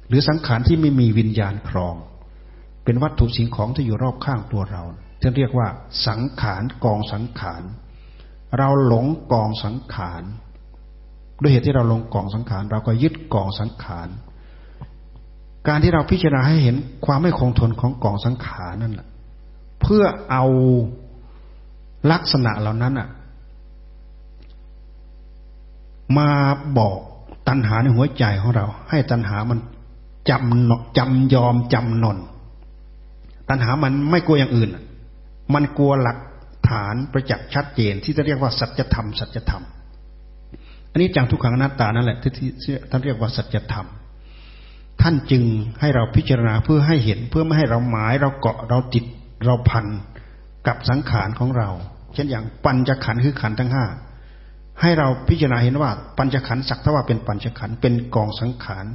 หรือสังขารที่ไม่มีวิญญาณครอง เป็นวัตถุสิ่งของที่อยู่รอบข้างตัวเราจะเรียกว่า สังขารกองสังขาร เราหลงกองสังขารด้วยเหตุที่เราหลงกองสังขาร เราก็ยึดกองสังขารการที่เราพิจารณาให้เห็นความไม่คงทนของกองสังขารนั่นแหละเพื่อเอาลักษณะเหล่านั้นอะ มาบอกตัณหาในหัวใจของเรา ให้ตัณหามันจำนกจำยอมจำนน ตัณหามันไม่กลัวอย่างอื่น มันกลัวหลักฐานประจักษ์ชัดเจน ที่จะเรียกว่าสัจธรรมสัจธรรม อันนี้จังทุกขังอนัตตานั่นแหละที่ท่านเรียกว่าสัจธรรม ท่านจึงให้เราพิจารณาเพื่อให้เห็นเพื่อไม่ให้เราหมายเราเกาะเราติดเราพันกับสังขารของเรา เช่นอย่างปัญจขันธ์คือขันธ์ทั้งห้า ให้เราพิจารณาเห็นว่า ปัญจขันธ์สักทว่าเป็นปัญจขันธ์เป็นกองสังขาร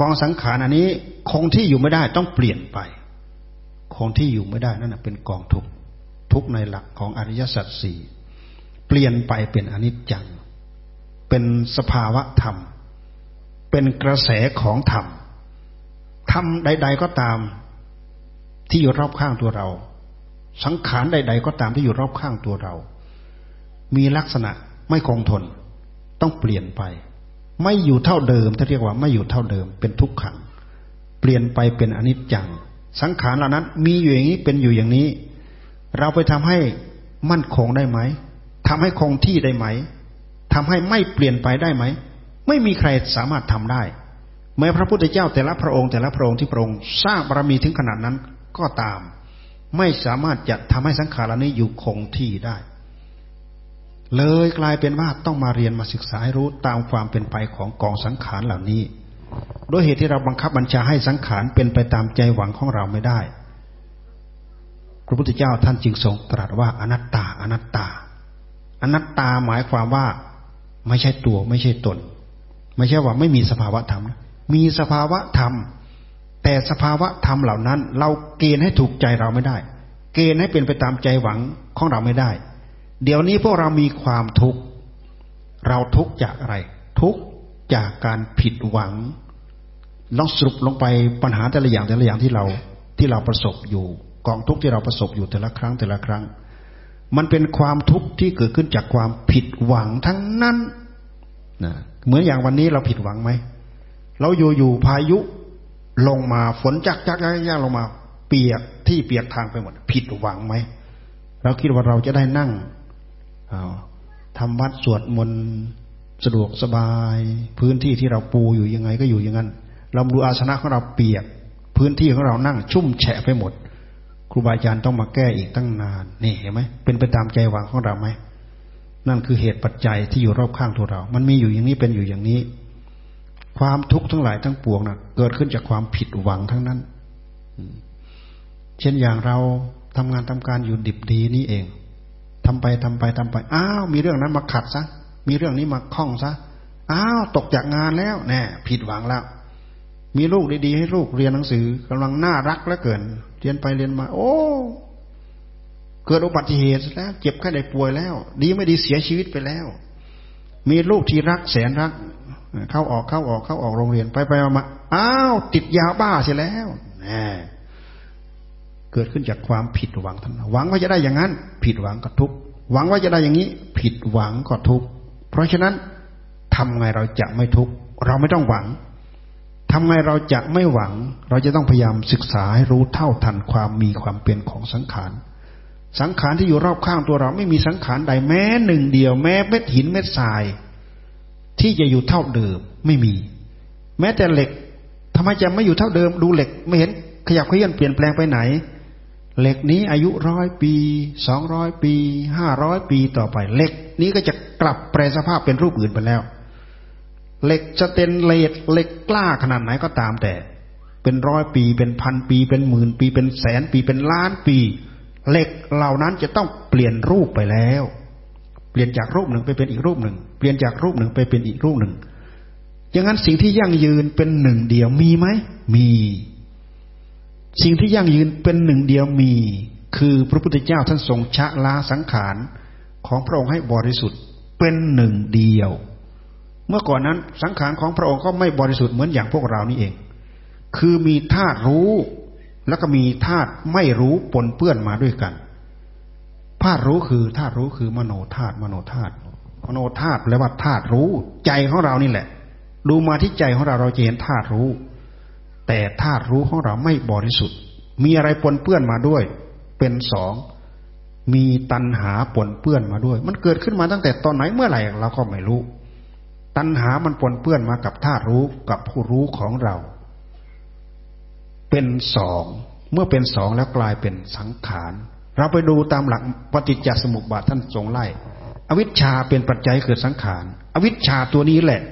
กองสังขารอันนี้คงที่อยู่ไม่ได้ต้องเปลี่ยนไป คงที่อยู่ไม่ได้นั่นเป็นกองทุกทุกในหลักของอริยสัจสี่เปลี่ยนไปเป็นอนิจจัง เป็นสภาวะธรรม เป็นกระแสของธรรมธรรมใด ๆก็ตามที่อยู่รอบข้างตัวเรา สังขารใด ๆ ก็ตามที่อยู่รอบข้างตัวเรา มีลักษณะ ไม่คงทน ต้องเปลี่ยนไป ไม่อยู่เท่าเดิมถ้าเรียกว่าไม่อยู่เท่าเดิม เป็นทุกขัง เปลี่ยนไปเป็นอนิจจัง สังขารเหล่านั้น มีอยู่อย่างนี้เป็นอยู่อย่างนี้ เราไปทำให้มั่นคงได้ไหมทำให้คงที่ได้ไหมทำให้ไม่เปลี่ยนไปได้ไหม ไม่มีใครสามารถทำได้ แม้พระพุทธเจ้าแต่ละพระองค์แต่ละพระองค์ที่พระองค์สร้างบารมีถึงขนาดนั้นก็ตาม ไม่สามารถจะทำให้สังขารนี้อยู่คงที่ได้ เลยกลายเป็นว่าต้องมาเรียนมาศึกษาให้รู้ตามความเป็นไปของกองสังขารเหล่านี้โดยเหตุที่เราบังคับบัญชาให้สังขารเป็นไปตามใจหวังของเราไม่ได้ พระพุทธเจ้าท่านจึงทรงตรัสว่าอนัตตา อนัตตา อนัตตาหมายความว่าไม่ใช่ตัวไม่ใช่ตน ไม่ใช่ว่าไม่มีสภาวะธรรม มีสภาวะธรรม แต่สภาวะธรรมเหล่านั้น เราเกณฑ์ให้ถูกใจเราไม่ได้ เกณฑ์ให้เป็นไปตามใจหวังของเราไม่ได้ เดี๋ยวนี้พวกเรามีความทุกข์ เราทุกข์จากอะไร ทุกข์จากการผิดหวังลองสรุปลงไปปัญหาแต่ละอย่างแต่ละอย่างที่เราที่เราประสบอยู่ กองทุกข์ที่เราประสบอยู่แต่ละครั้งแต่ละครั้ง มันเป็นความทุกข์ที่เกิดขึ้นจากความผิดหวังทั้งนั้นนะเหมือนอย่างวันนี้เราผิดหวังไหมเราอยู่อยู่พายุลงมาฝนจักจักยากลงมา เปียกที่เปียกทางไปหมด ผิดหวังไหมเราคิดว่าเราจะได้นั่ง ทำวัดสวดมนต์สะดวกสบาย พื้นที่ที่เราปูอยู่ยังไงก็อยู่อย่างนั้นเราดูอาสนะของเราเปียก พื้นที่ของเรานั่งชุ่มแฉะไปหมด ครูบาอาจารย์ต้องมาแก้อีกตั้งนานนี่เห็นไหมเป็นไปตามใจหวังของเราไหมนั่นคือเหตุปัจจัยที่อยู่รอบข้างตัวเรา มันมีอยู่อย่างนี้เป็นอยู่อย่างนี้ ความทุกข์ทั้งหลายทั้งปวงนะ่ะ เกิดขึ้นจากความผิดหวังทั้งนั้น เช่นอย่างเราทำงานทำการอยู่ดิบดีนี่เอง ทำไปทำไปทำไป อ้าว มีเรื่องนั้นมาขัดซะ มีเรื่องนี้มาคล้องซะ อ้าว ตกจากงานแล้วแน่ผิดหวังแล้ว มีลูกดีๆให้ลูกเรียนหนังสือกำลังน่ารักแล้วเกิน เรียนไปเรียนมา โอ้ เกิดอุบัติเหตุแล้ว เจ็บแค่ได้ป่วยแล้ว ดีไม่ดีเสียชีวิตไปแล้ว มีลูกที่รักแสนรัก เข้าออกเข้าออกเข้าออกโรงเรียนไปไปมา อ้าว ติดยาบ้าเสียแล้วแหม เกิดขึ้นจากความผิดหวังท่านหวังว่าจะได้อย่างนั้น ผิดหวังก็ทุกหวังว่าจะได้อย่างนี้ ผิดหวังก็ทุกเพราะฉะนั้นทำไงเราจะไม่ทุกเราไม่ต้องหวังทำไงเราจะไม่หวัง เราจะต้องพยายามศึกษาให้รู้เท่าทันความมีความเป็นของสังขารสังขารที่อยู่รอบข้างตัวเราไม่มีสังขารใดแม้หนึ่งเดียวแม้เม็ดหินเม็ดทราย ที่จะอยู่เท่าเดิมไม่มี แม้แต่เหล็กทำไมจะไม่อยู่เท่าเดิมดูเหล็ก ไม่เห็นขยับเขยื่อนเปลี่ยนแปลงไปไหน เหล็กนี้อายุร้อยปีสองร้อยปีห้าร้อยปีต่อไปเหล็กนี้ก็จะกลับแปลสภาพเป็นรูปอื่นไปแล้วเหล็กจะเต็นเลดเหล็กกล้าขนาดไหนก็ตามแต่ เป็นร้อยปีเป็นพันปี เป็นหมื่นปีเป็นแสนปีเป็นล้านปีเหล็กเหล่านั้นจะต้องเปลี่ยนรูปไปแล้ว เปลี่ยนจากรูปหนึ่งไปเป็นอีกรูปหนึ่ง เปลี่ยนจากรูปหนึ่งไปเป็นอีกรูปหนึ่งอย่างนั้นสิ่งที่ยั่งยืนเป็นหนึ่งเดียวมีไหมมี สิ่งที่ยั่งยืนเป็นหนึ่งเดียวมี คือพระพุทธเจ้าท่านทรงชะลาสังขารของพระองค์ให้บริสุทธิ์เป็นหนึ่งเดียว เมื่อก่อนนั้นสังขารของพระองค์ก็ไม่บริสุทธิ์เหมือนอย่างพวกเรานี่เอง คือมีธาตุรู้แล้วก็มีธาตุไม่รู้ปนเปื้อนมาด้วยกันธาตุรู้คือธาตุรู้คือมโนธาตุมโนธาตุมโนธาตุแปลว่าธาตุรู้ ใจของเรานี่แหละ ดูมาที่ใจของเราเราจะเห็นธาตุรู้ แต่ธาตุรู้ของเราไม่บริสุทธิ์ มีอะไรปนเปื้อนมาด้วย เป็นสอง มีตัณหาปนเปื้อนมาด้วย มันเกิดขึ้นมาตั้งแต่ตอนไหนเมื่อไหร่เราก็ไม่รู้ ตัณหามันปนเปื้อนมากับธาตุรู้กับผู้รู้ของเรา เป็นสอง เมื่อเป็นสองแล้วกลายเป็นสังขาร เราไปดูตามหลักปฏิจจสมุปบาทท่านทรงไล่ อวิชชาเป็นปัจจัยเกิดสังขาร อวิชชาตัวนี้แหละ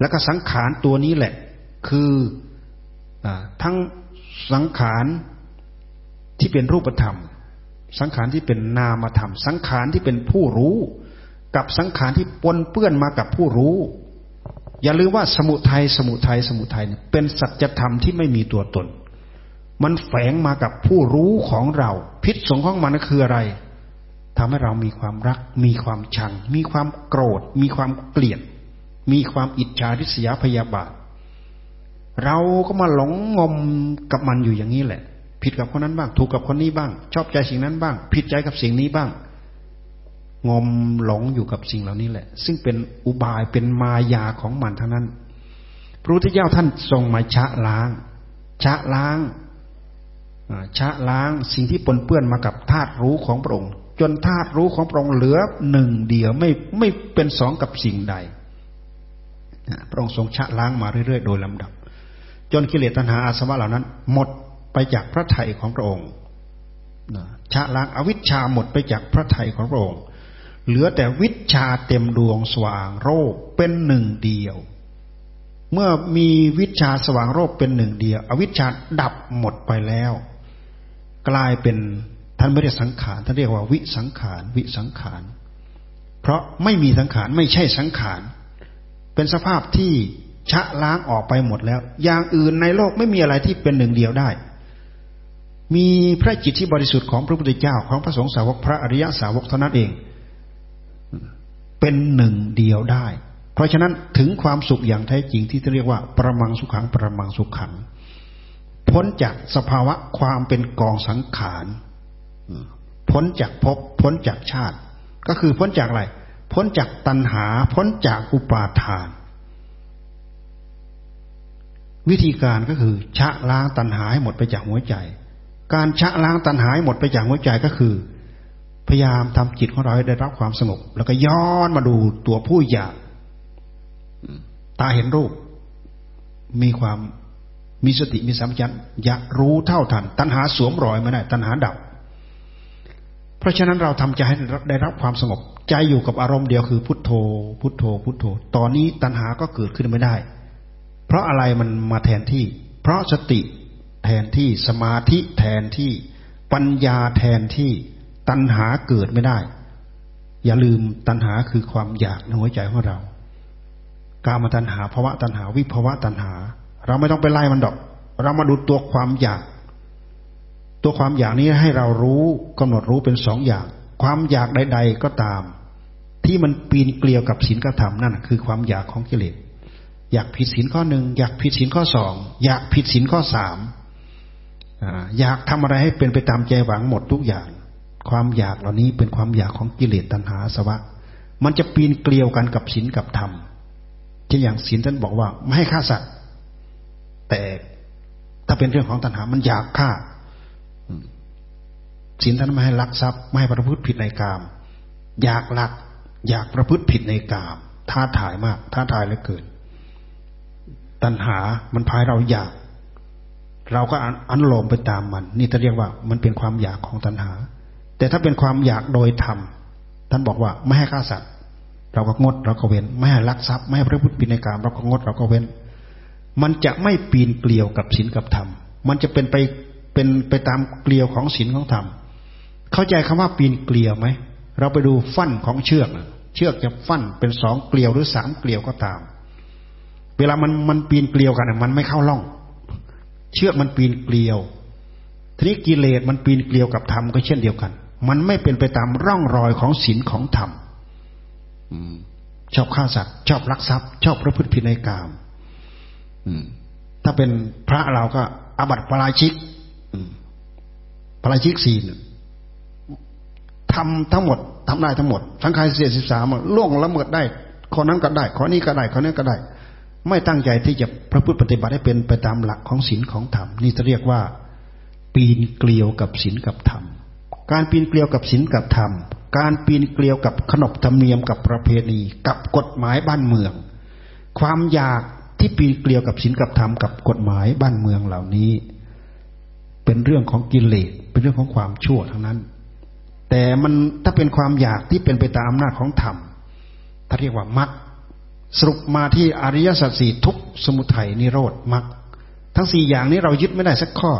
แล้วก็สังขารตัวนี้แหละ คืออ ทั้งสังขารที่เป็นรูปธรรม สังขารที่เป็นนามธรรม สังขารที่เป็นผู้รู้ กับสังขารที่ปนเปื้อนมากับผู้รู้ อย่าลืมว่าสมุทัยสมุทัยสมุทัยเป็นสัจธรรมที่ไม่มีตัวตน มันแฝงมากับผู้รู้ของเรา พิษสงของมันคืออะไรทำให้เรามีความรัก มีความชัง มีความโกรธ มีความเกลียด มีความอิจฉาริษยาพยาบาท เราก็มาหลงงมกับมันอยู่อย่างนี้แหละ ผิดกับคนนั้นบ้าง ถูกกับคนนี้บ้าง ชอบใจสิ่งนั้นบ้าง ผิดใจกับสิ่งนี้บ้าง งมหลงอยู่กับสิ่งเหล่านี้แหละ ซึ่งเป็นอุบายเป็นมายาของมันทั้งนั้น พระพุทธเจ้าท่านทรงมาชะล้าง ชะล้างชะล้างสิ่งที่ปนเปื้อนมากับธาตุรู้ของพระองค์ จนธาตุรู้ของพระองค์เหลือหนึ่งเดียวไม่ไม่เป็นสองกับสิ่งใดพระองค์ทรงชะล้างมาเรื่อยๆ โดยลำดับ จนกิเลสตัณหาอาสวะเหล่านั้น หมดไปจากพระทัยของพระองค์ชะล้างอวิชชาหมดไปจากพระทัยของพระองค์ เหลือแต่วิชาเต็มดวงสว่างโรคเป็นหนึ่งเดียว เมื่อมีวิชาสว่างโรคเป็นหนึ่งเดียว อวิชชาดับหมดไปแล้ว กลายเป็นท่านไม่ได้สังขารท่านเรียกว่าวิสังขารวิสังขาร เพราะไม่มีสังขารไม่ใช่สังขาร เป็นสภาพที่ ชะล้างออกไปหมดแล้ว อย่างอื่นในโลกไม่มีอะไรที่เป็นหนึ่งเดียวได้ มีพระจิตที่บริสุทธิ์ของพระพุทธเจ้าของพระสงฆ์สาวกพระอริยสาวกเท่านั้นเอง เป็นหนึ่งเดียวได้ เพราะฉะนั้นถึงความสุขอย่างแท้จริงที่เรียกว่าประมังสุขังประมังสุขังพ้นจากสภาวะความเป็นกองสังขารพ้นจากภพพ้นจากชาติ ก็คือพ้นจากอะไร พ้นจากตัณหา พ้นจากอุปาทาน วิธีการก็คือ ชะล้างตัณหาให้หมดไปจากหัวใจ การชะล้างตัณหาให้หมดไปจากหัวใจก็คือ พยายามทำจิตของเราให้ได้รับความสงบแล้วก็ย้อนมาดูตัวผู้อยากตาเห็นรูป มีความมีสติมีสัมผัสอยากรู้เท่าทัน ตัณหาสวมรอยไม่ได้ตัณหาดับ เพราะฉะนั้นเราทำใจให้ได้รับความสงบ ใจอยู่กับอารมณ์เดียวคือพุทโธ พุทโธ พุทโธ ตอนนี้ตัณหาก็เกิดขึ้นไม่ได้ เพราะอะไรมันมาแทนที่ เพราะสติแทนที่สมาธิแทนที่ ปัญญาแทนที่ตัณหาเกิดไม่ได้ อย่าลืมตัณหาคือความอยากในหัวใจของเรา กามตัณหาภาวะตัณหาวิภาวะตัณหา เราไม่ต้องไปไล่มันดอก เรามาดูตัวความอยาก ตัวความอยากนี้ให้เรารู้กำหนดรู้เป็นสองอย่าง ความอยากใด ๆก็ตาม ที่มันปีนเกลียวกับศีลกับธรรมนั่นคือความอยากของกิเลส อยากผิดศีลข้อหนึ่งอยากผิดศีลข้อสองอยากผิดศีลข้อสามอยากทำอะไรให้เป็นไปตามใจหวังหมดทุกอย่าง ความอยากเหล่านี้เป็นความอยากของกิเลสตัณหาสวะ มันจะปีนเกลียวกันกับศีลกับธรรมเช่นอย่างศีลท่านบอกว่าไม่ให้ฆ่าสัตว์แต่ถ้าเป็นเรื่องของตัณหา มันอยากฆ่าศีลท่านไม่ให้ลักทรัพย์ไม่ให้ประพฤติผิดในกาม อยากลัก อยากประพฤติผิดในกาม ท้าทายมาก ท้าทายเหลือเกิน ตัณหา มันพายเราอยาก เราก็อันโลมไปตามมัน นี่จะเรียกว่ามันเป็นความอยากของตัณหา แต่ถ้าเป็นความอยากโดยธรรมท่านบอกว่าไม่ให้ฆ่าสัตว์ เราก็งดเราก็เว้น ไม่ให้ลักทรัพย์ไม่ให้พระพุทธปินการเราก็งดเราก็เว้น มันจะไม่ปีนเกลียวกับศีลกับธรรม มันจะเป็นไปเป็นไปตามเกลียวของศีลของธรรม เข้าใจคำว่าปีนเกลียวไหมเราไปดูฟันของเชือกเชือกจะฟันเป็นสองเกลียวหรือสามเกลียวก็ตาม เวลามันมันปีนเกลียวกันมันไม่เข้าล่อง เชือกมันปีนเกลียวทีนี้กิเลสมันปีนเกลียวกับธรรมก็เช่นเดียวกัน มันไม่เป็นไปตามร่องรอยของศีลของธรรมชอบฆ่าสัตว์ชอบลักทรัพย์ ชอบประพฤติผิดในกามถ้าเป็นพระเราก็อบัติปราชิกปราชิกศีลทำทั้งหมดทำได้ทั้งหมด ทั้งใครเสียสิบสามล่วงละเมิดได้คนนั้นก็ได้คนนี้ก็ได้คนนี้ก็ได้ ไม่ตั้งใจที่จะพระพุทธปฏิบัติให้เป็นไปตามหลักของศีลของธรรมนี่จะเรียกว่า ปีนเกลียวกับศีลกับธรรม การปีนเกลียวกับศีลกับธรรม การปีนเกลียวกับขนบธรรมเนียมกับประเพณี กับกฎหมายบ้านเมือง ความอยากที่ปีนเกลียวกับศีลกับธรรมกับกฎหมายบ้านเมืองเหล่านี้ เป็นเรื่องของกิเลสเป็นเรื่องของความชั่วทั้งนั้น แต่มันถ้าเป็นความอยากที่เป็นไปตามอำนาจของธรรมถ้าเรียกว่ามรรค สรุปมาที่อริยสัจสี่ทุกสมุทัยนิโรธมรรคทั้งสี่อย่างนี้เรายึดไม่ได้สักข้อ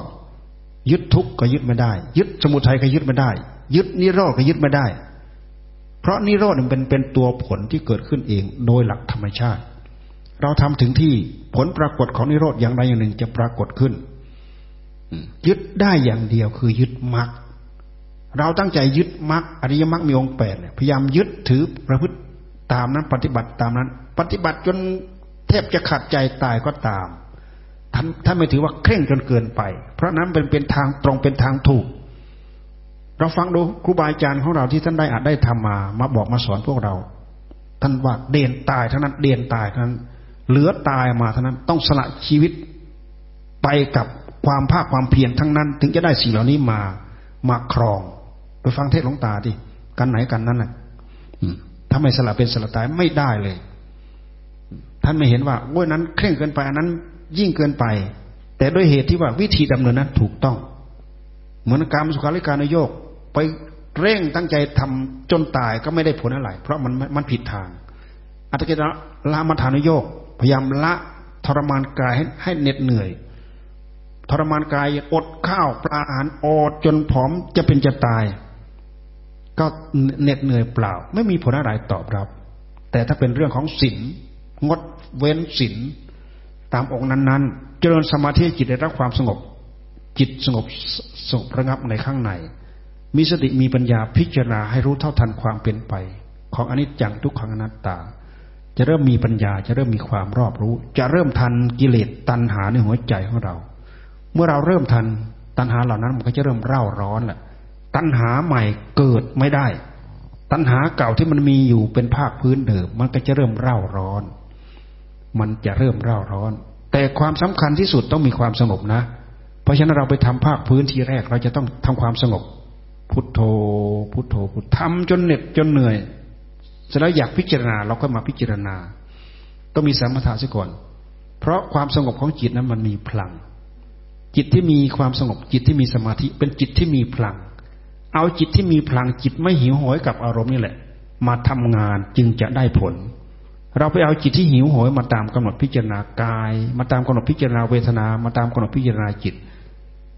ยึดทุกก็ยึดไม่ได้ ยึดสมุทัยก็ยึดไม่ได้ ยึดนิโรธก็ยึดไม่ได้ เพราะนิโรธมันเป็นเป็นตัวผลที่เกิดขึ้นเองโดยหลักธรรมชาติ เราทำถึงที่ผลปรากฏของนิโรธอย่างใดอย่างหนึ่งจะปรากฏขึ้นยึดได้อย่างเดียวคือยึดมรรคเราตั้งใจยึดมรรคอริยมรรคมีองค์แปดพยายามยึดถือประพฤติ ตามนั้น ปฏิบัติตามนั้น ปฏิบัติจนแทบจะขาดใจตายก็ตามท่านท่านไม่ถือว่าเคร่งจนเกินไป เพราะนั้นเป็นเป็นทางตรงเป็นทางถูก เราฟังดูครูบาอาจารย์ของเราที่ท่านได้อาจได้ทำมา มาบอกมาสอนพวกเรา ท่านว่าเด่นตายเท่านั้นเด่นตายเท่านั้น เหลือตายมาเท่านั้นต้องสละชีวิตไปกับความภาคความเพียรทั้งนั้น ถึงจะได้สิ่งเหล่านี้มามาครอง ไปฟังเทศหลวงตาดิกันไหนกันนั้นน่ะ ถ้าไม่สละเป็นสละตายไม่ได้เลย ท่านไม่เห็นว่าโอ้ยนั้นเคร่งเกินไปอันนั้น ยิ่งเกินไป แต่ด้วยเหตุที่ว่าวิธีดำเนินนั้นถูกต้อง เหมือนการสุขาริการนโยกไปเร่งตั้งใจทำจนตายก็ไม่ได้ผลอะไร เพราะมันมันผิดทาง อัตกิจละมัฐานโยก พยายามละทรมานกายให้ให้เหน็ดเหนื่อย ทรมานกายอดข้าวปลาอาหารอดจนผอมจะเป็นจะตาย ก็เหน็ดเหนื่อยเปล่า ไม่มีผลอะไรตอบรับ แต่ถ้าเป็นเรื่องของศีลงดเว้นศีลตามองค์นั้น ๆ เจริญสมาธิจิตได้รับความสงบ จิตสงบสงบระงับในข้างใน มีสติมีปัญญาพิจารณาให้รู้เท่าทันความเป็นไป ของอนิจจังทุกขังอนัตตา จะเริ่มมีปัญญาจะเริ่มมีความรอบรู้ จะเริ่มทันกิเลสตัณหาในหัวใจของเรา เมื่อเราเริ่มทันตัณหาเหล่านั้นมันก็จะเริ่มเร่าร้อนแหละ ตัณหาใหม่เกิดไม่ได้ ตัณหาเก่าที่มันมีอยู่เป็นภาคพื้นเดิมมันก็จะเริ่มเร่าร้อน มันจะเริ่มเร่าร้อน แต่ความสำคัญที่สุดต้องมีความสงบนะ เพราะฉะนั้นเราไปทำภาคพื้นทีแรก เราจะต้องทำความสงบ พุทโธ พุทโธพุททำจนเหน็ดจนเหนื่อยเสร็จแล้วอยากพิจารณาเราก็มาพิจารณา ต้องมีสมถะซะก่อน เพราะความสงบของจิตนั้นมันมีพลัง จิตที่มีความสงบจิตที่มีสมาธิเป็นจิตที่มีพลัง เอาจิตที่มีพลังจิตไม่หิวโหยกับอารมณ์นี่แหละ มาทำงานจึงจะได้ผล เราไปเอาจิตที่หิวโหยมาตามกำหนดพิจารณากาย มาตามกำหนดพิจารณาเวทนา มาตามกำหนดพิจารณาจิต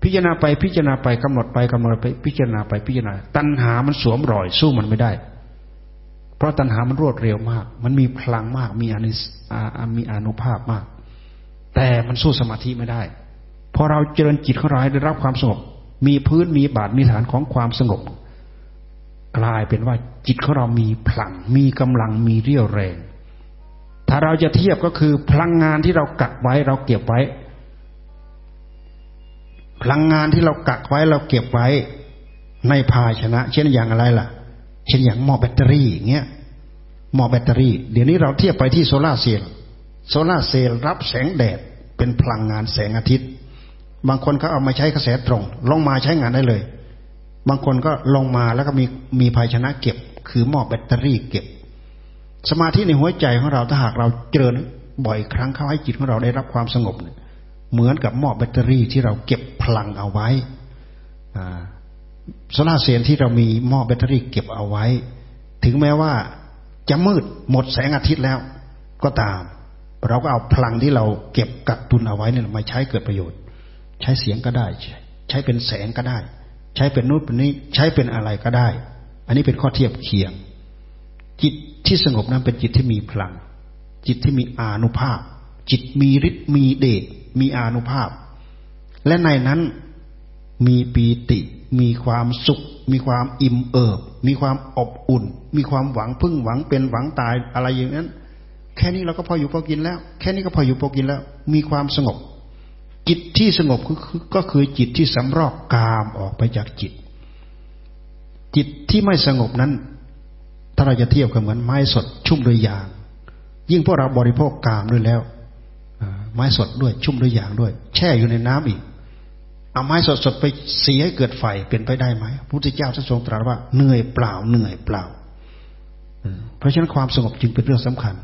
พิจารณาไปพิจารณาไปกำหนดไปกำหนดไปพิจารณาไปพิจารณา ตัณหามันสวมรอยสู้มันไม่ได้ เพราะตัณหามันรวดเร็วมาก มันมีพลังมากมีอนิสมีอนุภาพมาก แต่มันสู้สมาธิไม่ได้พอเราเจริญจิตของเราให้ได้รับความสงบ มีพื้นมีบาดมีฐานของความสงบ กลายเป็นว่าจิตของเรามีพลัง มีกำลังมีเรี่ยวแรง ถ้าเราจะเทียบก็คือพลังงานที่เรากักไว้เราเก็บไว้ พลังงานที่เรากักไว้เราเก็บไว้ในภาชนะ เช่นอย่างอะไรล่ะ เช่นอย่างหม้อแบตเตอรี่อย่างเงี้ยหม้อแบตเตอรี่ เดี๋ยวนี้เราเทียบไปที่โซลาเซลล์โซลาเซลล์รับแสงแดดเป็นพลังงานแสงอาทิตย์ บางคนเขาเอามาใช้กระแสตรง ลงมาใช้งานได้เลย บางคนก็ลงมาแล้วก็มีมีภาชนะเก็บ คือหม้อแบตเตอรี่เก็บ สมาธิในหัวใจของเราถ้าหากเราเจริญบ่อยครั้งเข้าให้จิตของเราได้รับความสงบเหมือนกับหม้อแบตเตอรี่ที่เราเก็บพลังเอาไว้โซลาเซลล์ที่เรามีหม้อแบตเตอรี่เก็บเอาไว้ ถึงแม้ว่าจะมืดหมดแสงอาทิตย์แล้วก็ตาม เราก็เอาพลังที่เราเก็บกักตุนเอาไว้เนี่ยมาใช้เกิดประโยชน์ ใช้เสียงก็ได้ ใช้เป็นแสงก็ได้ ใช้เป็นนู้นเป็นนี้ ใช้เป็นอะไรก็ได้ อันนี้เป็นข้อเทียบเคียง จิตที่สงบนั้นเป็นจิตที่มีพลัง จิตที่มีอานุภาพ จิตมีฤทธิ์มีเดชมีอานุภาพ และในนั้นมีปีติ มีความสุข มีความอิ่มเอิบ มีความอบอุ่น มีความหวังพึ่งหวังเป็นหวังตายอะไรอย่างนั้น แค่นี้เราก็พออยู่พอกินแล้ว แค่นี้ก็พออยู่พอกินแล้ว มีความสงบ จิตที่สงบก็คือจิตที่สำรอกกามออกไปจากจิต จิตที่ไม่สงบนั้น ถ้าเราจะเทียบกับเหมือนไม้สดชุ่มด้วยยาง ยิ่งพวกเราบริโภคกามด้วยแล้วไม้สดด้วยชุ่มด้วยยางด้วย แช่อยู่ในน้ำอีก เอาไม้สดสดไปเสียให้เกิดไฟเป็นไปได้ไหมพระพุทธเจ้าทรงตรัสว่าเหนื่อยเปล่าเหนื่อยเปล่าเพราะฉะนั้นความสงบจึงเป็นเรื่องสำคัญ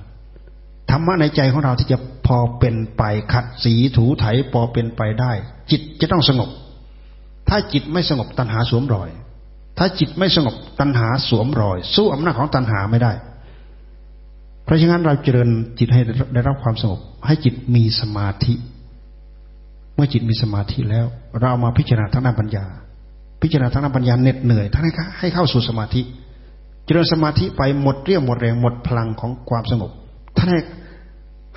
ธรรมะในใจของเราที่จะพอเป็นไปขัดสีถูไถพอเป็นไปได้ จิตจะต้องสงบ ถ้าจิตไม่สงบตัณหาสวมรอย ถ้าจิตไม่สงบตัณหาสวมรอย สู้อำนาจของตัณหาไม่ได้ เพราะฉะนั้นเราเจริญจิตให้ได้รับความสงบ ให้จิตมีสมาธิ เมื่อจิตมีสมาธิแล้ว เรามาพิจารณาทั้งน้านปัญญา พิจารณาทั้งน้านปัญญาเหน็ดเหนื่อยท่านให้เข้าสู่สมาธิ เจริญสมาธิไปหมดเรี่ยวหมดแรงหมดพลังของความสงบ ท่านให้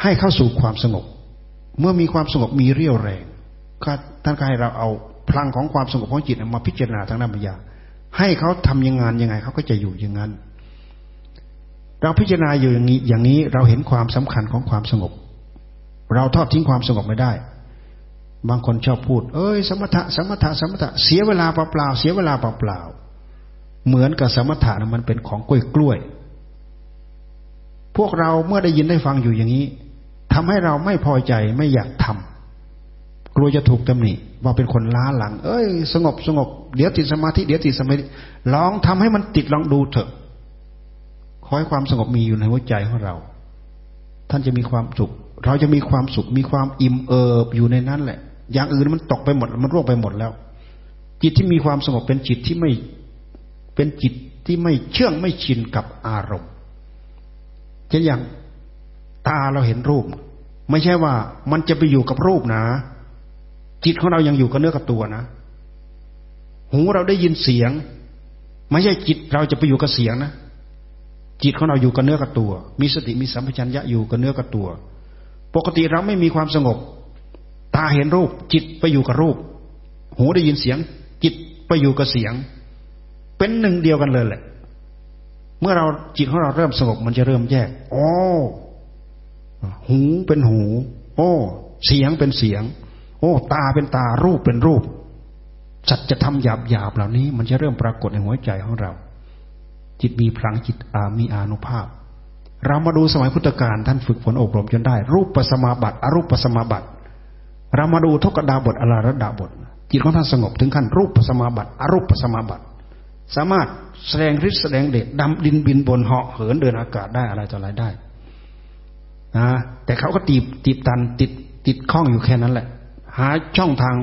ให้เข้าสู่ความสงบ เมื่อมีความสงบมีเรี่ยวแรงท่านก็ให้เราเอาพลังของความสงบของจิตมาพิจารณาทางด้านปัญญา ให้เขาทำยังงานยังไงเขาก็จะอยู่อย่างนั้น เราพิจารณาอยู่อย่างนี้อย่างนี้เราเห็นความสำคัญของความสงบ เราทอดทิ้งความสงบไม่ได้ บางคนชอบพูด เอ้ย สมถะสมถะสมถะเสียเวลาเปล่าๆเสียเวลาเปล่าๆเหมือนกับสมถะนะมันเป็นของกล้วยกล้วย พวกเราเมื่อได้ยินได้ฟังอยู่อย่างนี้ทำให้เราไม่พอใจไม่อยากทำกลัวจะถูกตำหนิว่าเป็นคนล้าหลัง เอ้ย สงบสงบเดี๋ยวติดสมาธิเดี๋ยวติดสมาธิลองทำให้มันติดลองดูเถอะขอให้ความสงบมีอยู่ในหัวใจของเรา ท่านจะมีความสุข เราจะมีความสุข มีความอิ่มเอิบอยู่ในนั้นแหละ อย่างอื่นมันตกไปหมด มันร่วงไปหมดแล้ว จิตที่มีความสงบเป็นจิตที่ไม่เป็นจิตที่ไม่เชื่องไม่ชินกับอารมณ์ เช่นอย่างตาเราเห็นรูป ไม่ใช่ว่ามันจะไปอยู่กับรูปนะ จิตของเรายังอยู่กับเนื้อกับตัวนะ หูเราได้ยินเสียง ไม่ใช่จิตเราจะไปอยู่กับเสียงนะจิตของเราอยู่กับเนื้อกับตัว มีสติมีสัมปชัญญะอยู่กับเนื้อกับตัว ปกติเราไม่มีความสงบ ตาเห็นรูป จิตไปอยู่กับรูป หูได้ยินเสียง จิตไปอยู่กับเสียง เป็นหนึ่งเดียวกันเลยแหละ เมื่อเราจิตของเราเริ่มสงบมันจะเริ่มแยก โอ้หูเป็นหู โอ้ เสียงเป็นเสียง โอ้ ตาเป็นตารูปเป็นรูปสัจธรรมหยาบหยาบเหล่านี้ มันจะเริ่มปรากฏในหัวใจของเรา จิตมีพลังจิตอามีอานุภาพ เรามาดูสมัยพุทธกาลท่านฝึกฝนอบรมจนได้ รูปปัสมาบัติอรูปปัสมาบัติเรามาดูทุกดาบทอลาระดาบทจิตของท่านสงบถึงขั้นรูปปัสมาบัติอรูปปัสมาบัติ สามารถแสดงฤทธิ์แสดงเดชดำดินบินบนเหาะเหินเดินอากาศได้อะไรต่ออะไรได้นะแต่เขาก็ตีบตีบตันติดติดข้องอยู่แค่นั้นแหละ หาช่องทาง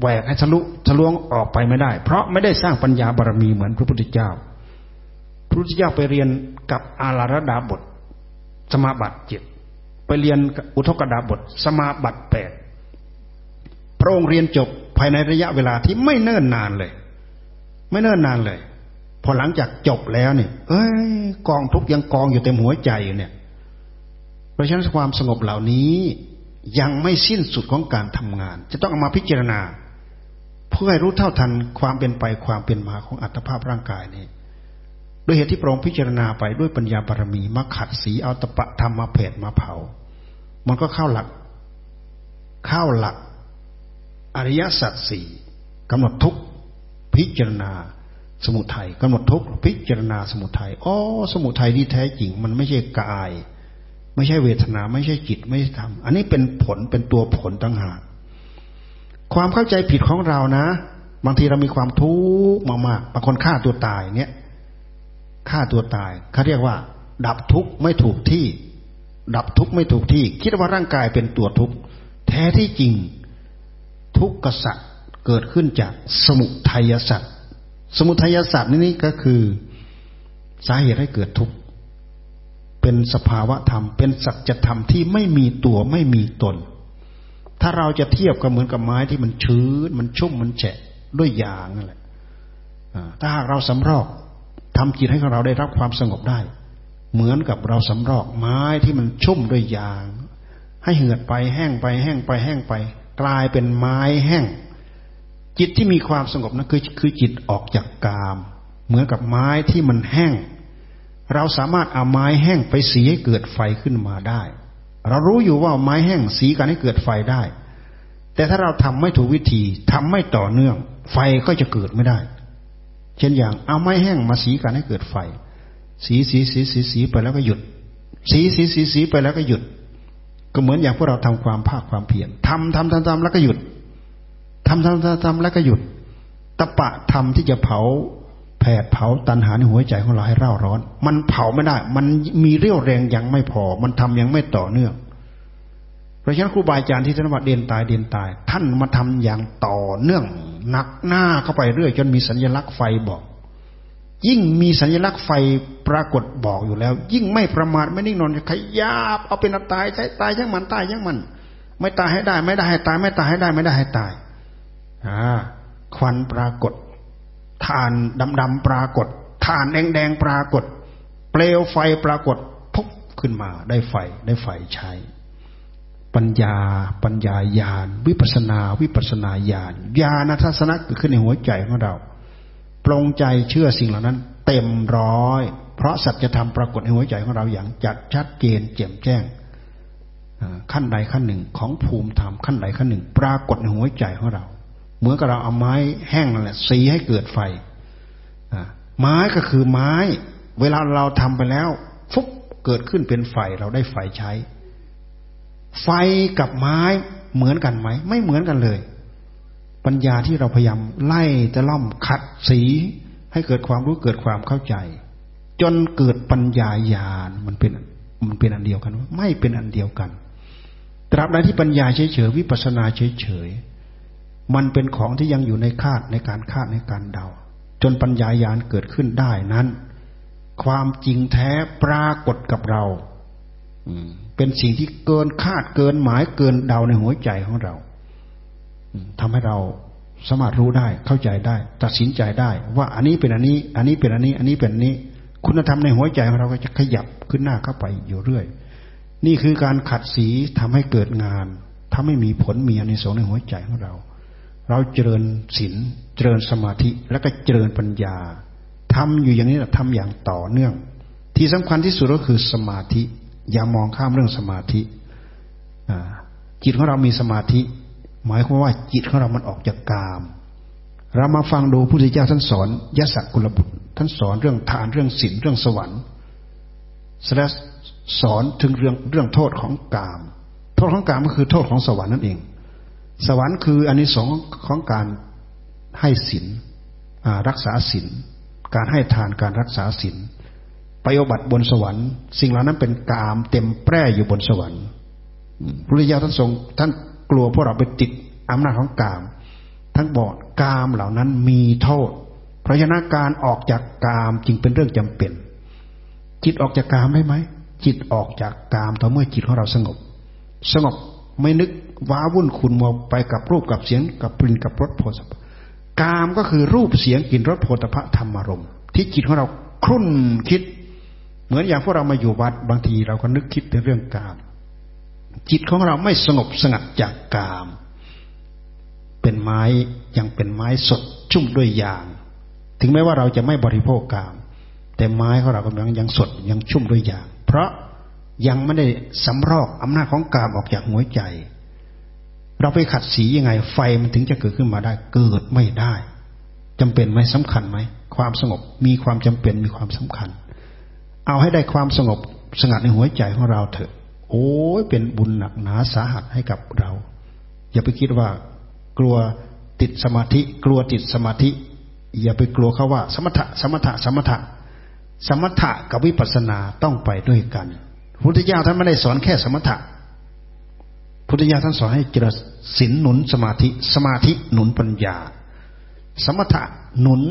แหวกให้ทะลุทะลวงออกไปไม่ได้ เพราะไม่ได้สร้างปัญญาบารมีเหมือนพระพุทธเจ้า พระพุทธเจ้าไปเรียนกับอาราดาบท สมาบัติเจ็ดไปเรียนอุทกดาบท สมาบัติแปดพระองค์เรียนจบภายในระยะเวลาที่ไม่เนิ่นนานเลย ไม่เนิ่นนานเลย พอหลังจากจบแล้วเนี่ย เอ้ย กองทุกยังกองอยู่เต็มหัวใจอยู่เนี่ย เพราะฉะนั้นความสงบเหล่านี้ยังไม่สิ้นสุดของการทำงาน จะต้องเอามาพิจารณา เพื่อให้รู้เท่าทันความเป็นไปความเป็นมาของอัตภาพร่างกายนี้โดยเหตุที่พระองค์พิจารณาไปด้วยปัญญาบารมีมาขัดสีเอาตะปะทำมาเพดมาเผา มันก็เข้าหลัก เข้าหลัก อริยสัจสี่กำหนดทุกพิจารณา สมุทัยกำหนดทุกพิจารณาสมุทัยอ๋อสมุทัยที่แท้จริง มันไม่ใช่กาย ไม่ใช่เวทนา ไม่ใช่จิตไม่ใช่ธรรมอันนี้เป็นผลเป็นตัวผลต่างหากความเข้าใจผิดของเรานะ บางทีเรามีความทุกข์มากๆบางคนฆ่าตัวตายเนี่ยฆ่าตัวตายเขาเรียกว่า ดับทุกข์ไม่ถูกที่ ดับทุกข์ไม่ถูกที่ คิดว่าร่างกายเป็นตัวทุกข์แท้ที่จริง ทุกข์กษัตริย์เกิดขึ้นจากสมุทัยสัตว์ สมุทัยศาสตว์นี่ก็คือสาเหตุให้เกิดทุกข์เป็นสภาวะธรรม เป็นสัจธรรมที่ไม่มีตัวไม่มีตน ถ้าเราจะเทียบก็เหมือนกับไม้ที่มันชื้น มันชุ่มมันแฉะด้วยยางนั่นแหละถ้าหากเราสำรอกทำจิตให้ของเราได้รับความสงบได้ เหมือนกับเราสำรอกไม้ที่มันชุ่มด้วยยาง ให้เหือดไปแห้งไปแห้งไปแห้งไป กลายเป็นไม้แห้ง จิตที่มีความสงบนั้นคือคือจิตออกจากกาม เหมือนกับไม้ที่มันแห้ง เราสามารถเอาไม้แห้งไปสีให้เกิดไฟขึ้นมาได้ เรารู้อยู่ว่าไม้แห้งสีกันให้เกิดไฟได้ แต่ถ้าเราทำไม่ถูกวิธีทำไม่ต่อเนื่อง ไฟก็จะเกิดไม่ได้ เช่นอย่างเอาไม้แห้งมาสีกันให้เกิดไฟ สีสีสีสีสีไปแล้วก็หยุด สีสีสีสีไปแล้วก็หยุด ก็เหมือนอย่างพวกเราทำความภาคความเพียรทำทำทำทำแล้วก็หยุด ทำทำทำทำแล้วก็หยุดตะปะทำที่จะเผาแผดเผาตันหาในหัวใจของเราให้เร่าร้อน มันเผาไม่ได้ มันมีเรี่ยวแรงยังไม่พอ มันทำยังไม่ต่อเนื่อง เพราะฉะนั้นครูบาอาจารย์ที่ท่านว่าเดินตายเดินตาย ท่านมาทำอย่างต่อเนื่องหนักหน้าเข้าไปเรื่อยจนมีสัญลักษณ์ไฟบอก ยิ่งมีสัญลักษณ์ไฟปรากฏบอกอยู่แล้ว ยิ่งไม่ประมาทไม่นิ่งนอนขยับเอาเป็นตายใช้ตายยังมันตายยังมัน ไม่ตายให้ได้ ไม่ได้ให้ตาย ไม่ตายให้ได้ ไม่ได้ให้ตาย ควันปรากฏทานดำๆปรากฏทานแดงๆปรากฏ เปลวไฟปรากฏพุบขึ้นมา ได้ไฟได้ไฟใช้ ปัญญา ปัญญาญาณ วิปัสนา วิปัสนาญาณญาณทัศนะเกิดขึ้นในหัวใจของเราปรงใจเชื่อสิ่งเหล่านั้น เต็มร้อย เพราะสัจธรรมปรากฏในหัวใจของเราอย่างจัดชัดเจนแจ่มแจ้งขั้นใดขั้นหนึ่งของภูมิธรรมขั้นใดขั้นหนึ่ง ปรากฏในหัวใจของเรา มือนกับเราเอาไม้แห้งนั่นแหละสีให้เกิดไฟไม้ก็คือไม้ เวลาเราทำไปแล้ว ฟุบเกิดขึ้นเป็นไฟเราได้ไฟใช้ ไฟกับไม้เหมือนกันไหม ไม่เหมือนกันเลย ปัญญาที่เราพยายามไล่จะล่อมขัดสี ให้เกิดความรู้เกิดความเข้าใจ จนเกิดปัญญาญาณมันเป็นมันเป็นอันเดียวกัน ไม่เป็นอันเดียวกัน ตราบใดที่ปัญญาเฉยเฉยวิปัสนาเฉยเฉย มันเป็นของที่ยังอยู่ในคาดในการคาดในการเดา จนปัญญายาณเกิดขึ้นได้นั้น ความจริงแท้ปรากฏกับเราเป็นสิ่งที่เกินคาดเกินหมายเกินเดาในหัวใจของเราทำให้เราสามารถรู้ได้เข้าใจได้ ตัดสินใจได้ ว่าอันนี้เป็นอันนี้ อันนี้เป็นอันนี้ อันนี้เป็นอันนี้ คุณธรรมในหัวใจของเราก็จะขยับขึ้นหน้าเข้าไปอยู่เรื่อย นี่คือการขัดสีทำให้เกิดงานถ้าไม่มีผลมีอนิสงส์ในหัวใจของเรา เราเจริญศีลเจริญสมาธิแล้วก็เจริญปัญญาทำอยู่อย่างนี้ทำอย่างต่อเนื่อง ที่สำคัญที่สุดก็คือสมาธิ อย่ามองข้ามเรื่องสมาธิจิตของเรามีสมาธิ หมายความว่าจิตของเรามันออกจากกาม เรามาฟังดูพระพุทธเจ้าท่านสอนยศกุลบุตร ท่านสอนเรื่องทานเรื่องศีลเรื่องสวรรค์สอนถึงเรื่องเรื่องโทษของกาม โทษของกามก็คือโทษของสวรรค์นั่นเอง สวรรค์คืออันนี้สองของการให้ศีลรักษาศีลการให้ทานการรักษาศีลปฏิบัติบนสวรรค์ สิ่งเหล่านั้นเป็นกามเต็มแปร่อยู่บนสวรรค์พระเจ้าท่านทรงท่านกลัวพวกเราไปติดอำนาจของกามท่านบอกกามเหล่านั้นมีโทษ เพราะฉะนั้นการออกจากกามจึงเป็นเรื่องจำเป็น จิตออกจากกามได้ไหมจิตออกจากกามต่อเมื่อจิตของเราสงบ สงบไม่นึก ว้าวุ่นขุนมัวไปกับรูปกับเสียงกับกลิ่นกับรสโผฏฐะกามก็คือรูปเสียงกลิ่นรสโผฏฐะธรรมารมณ์ที่จิตของเราครุ่นคิด เหมือนอย่างพวกเรามาอยู่วัดบางทีเราก็นึกคิดในเรื่องกาม จิตของเราไม่สงบสงัดจากกาม เป็นไม้ยังเป็นไม้สดชุ่มด้วยยาง ถึงแม้ว่าเราจะไม่บริโภคกาม แต่ไม้ของเรากำลังยังสดยังชุ่มด้วยยาง เพราะยังไม่ได้สำรอกอำนาจของกามออกจากหัวใจ เราไปขัดสียังไง ไฟมันถึงจะเกิดขึ้นมาได้ เกิดไม่ได้จำเป็นไหมสำคัญไหมความสงบมีความจำเป็นมีความสำคัญ เอาให้ได้ความสงบสงัดในหัวใจของเราเถอะ โอ้ยเป็นบุญหนักหนาสาหัสให้กับเรา อย่าไปคิดว่ากลัวติดสมาธิ กลัวติดสมาธิ อย่าไปกลัวเขาว่า สมถะสมถะสมถะ สมถะกับวิปัสสนาต้องไปด้วยกันพุทธเจ้าท่านไม่ได้สอนแค่สมถะ พุทธเจ้าท่านสอนให้เจริญศีลหนุนสมาธิ สมาธิหนุนปัญญา สมถะหนุน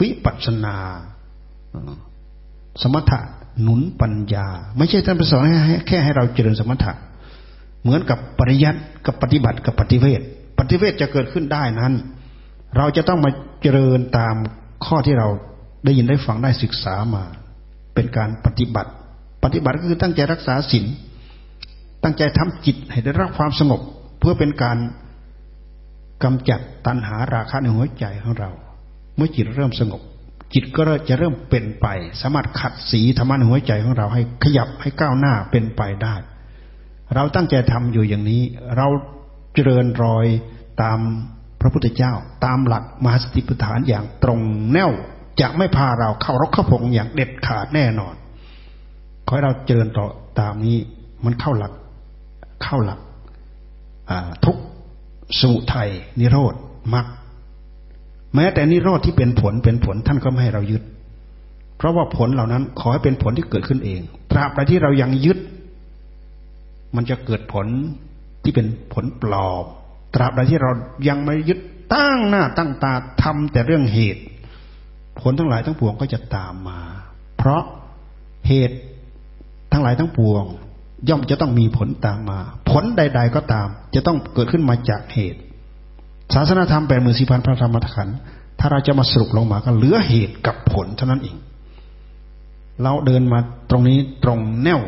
วิปัสนา สมถะหนุนปัญญา ไม่ใช่ท่านไปสอนให้แค่ให้เราเจริญสมถะ เหมือนกับปริยัติกับปฏิบัติกับปฏิเวทปฏิเวทจะเกิดขึ้นได้นั้น เราจะต้องมาเจริญตามข้อที่เราได้ยินได้ฟังได้ศึกษามา เป็นการปฏิบัติ ปฏิบัติก็คือตั้งใจรักษาศีล ตั้งใจทำจิตให้ได้รับความสงบ เพื่อเป็นการกำจัดตัณหาราคะในหัวใจของเรา เมื่อจิตเริ่มสงบ จิตก็จะเริ่มเป็นไป สามารถขัดสีธรรมะในหัวใจของเราให้ขยับให้ก้าวหน้าเป็นไปได้ เราตั้งใจทำอยู่อย่างนี้ เราเจริญรอยตามพระพุทธเจ้า ตามหลักมหาสติปัฏฐานอย่างตรงแนวจะไม่พาเราเข้ารกเข้าพงอย่างเด็ดขาดแน่นอน ขอให้เราเจริญต่อตามนี้ มันเข้าหลัก เข้าหลักทุกสมุทัยนิโรธมรรคแม้แต่นิโรธที่เป็นผลเป็นผลท่านก็ไม่ให้เรายึด เพราะว่าผลเหล่านั้นขอให้เป็นผลที่เกิดขึ้นเอง ตราบใดที่เรายังยึด มันจะเกิดผลที่เป็นผลปลอมตราบใดที่เรายังไม่ยึดตั้งหน้าตั้งตาทำแต่เรื่องเหตุ ผลทั้งหลายทั้งปวงก็จะตามมา เพราะเหตุทั้งหลายทั้งปวง ย่อมจะต้องมีผลตามมา ผลใด ๆ ก็ตาม จะต้องเกิดขึ้นมาจากเหตุ ศาสนาธรรมแปดหมื่นสี่พันพระธรรมขันธ์ถ้าเราจะมาสรุปลงมาก็เหลือเหตุกับผลเท่านั้นเอง เราเดินมาตรงนี้ตรงแนว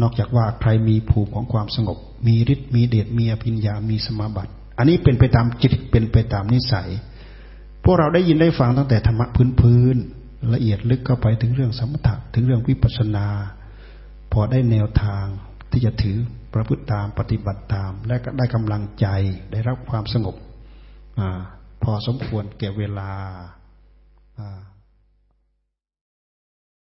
นอกจากว่าใครมีภูมิของความสงบ มีฤทธิ์มีเดชมีอภิญญา มีสมาบัติ อันนี้เป็นไปตามจิตเป็นไปตามนิสัย พวกเราได้ยินได้ฟังตั้งแต่ธรรมะพื้นพื้นละเอียดลึกเข้าไปถึงเรื่องสมถะถึงเรื่องวิปัสสนา พอได้แนวทางที่จะถือประพฤติตามปฏิบัติตาม และก็ได้กำลังใจได้รับความสงบอพอสมควรแก่เวลาอ่า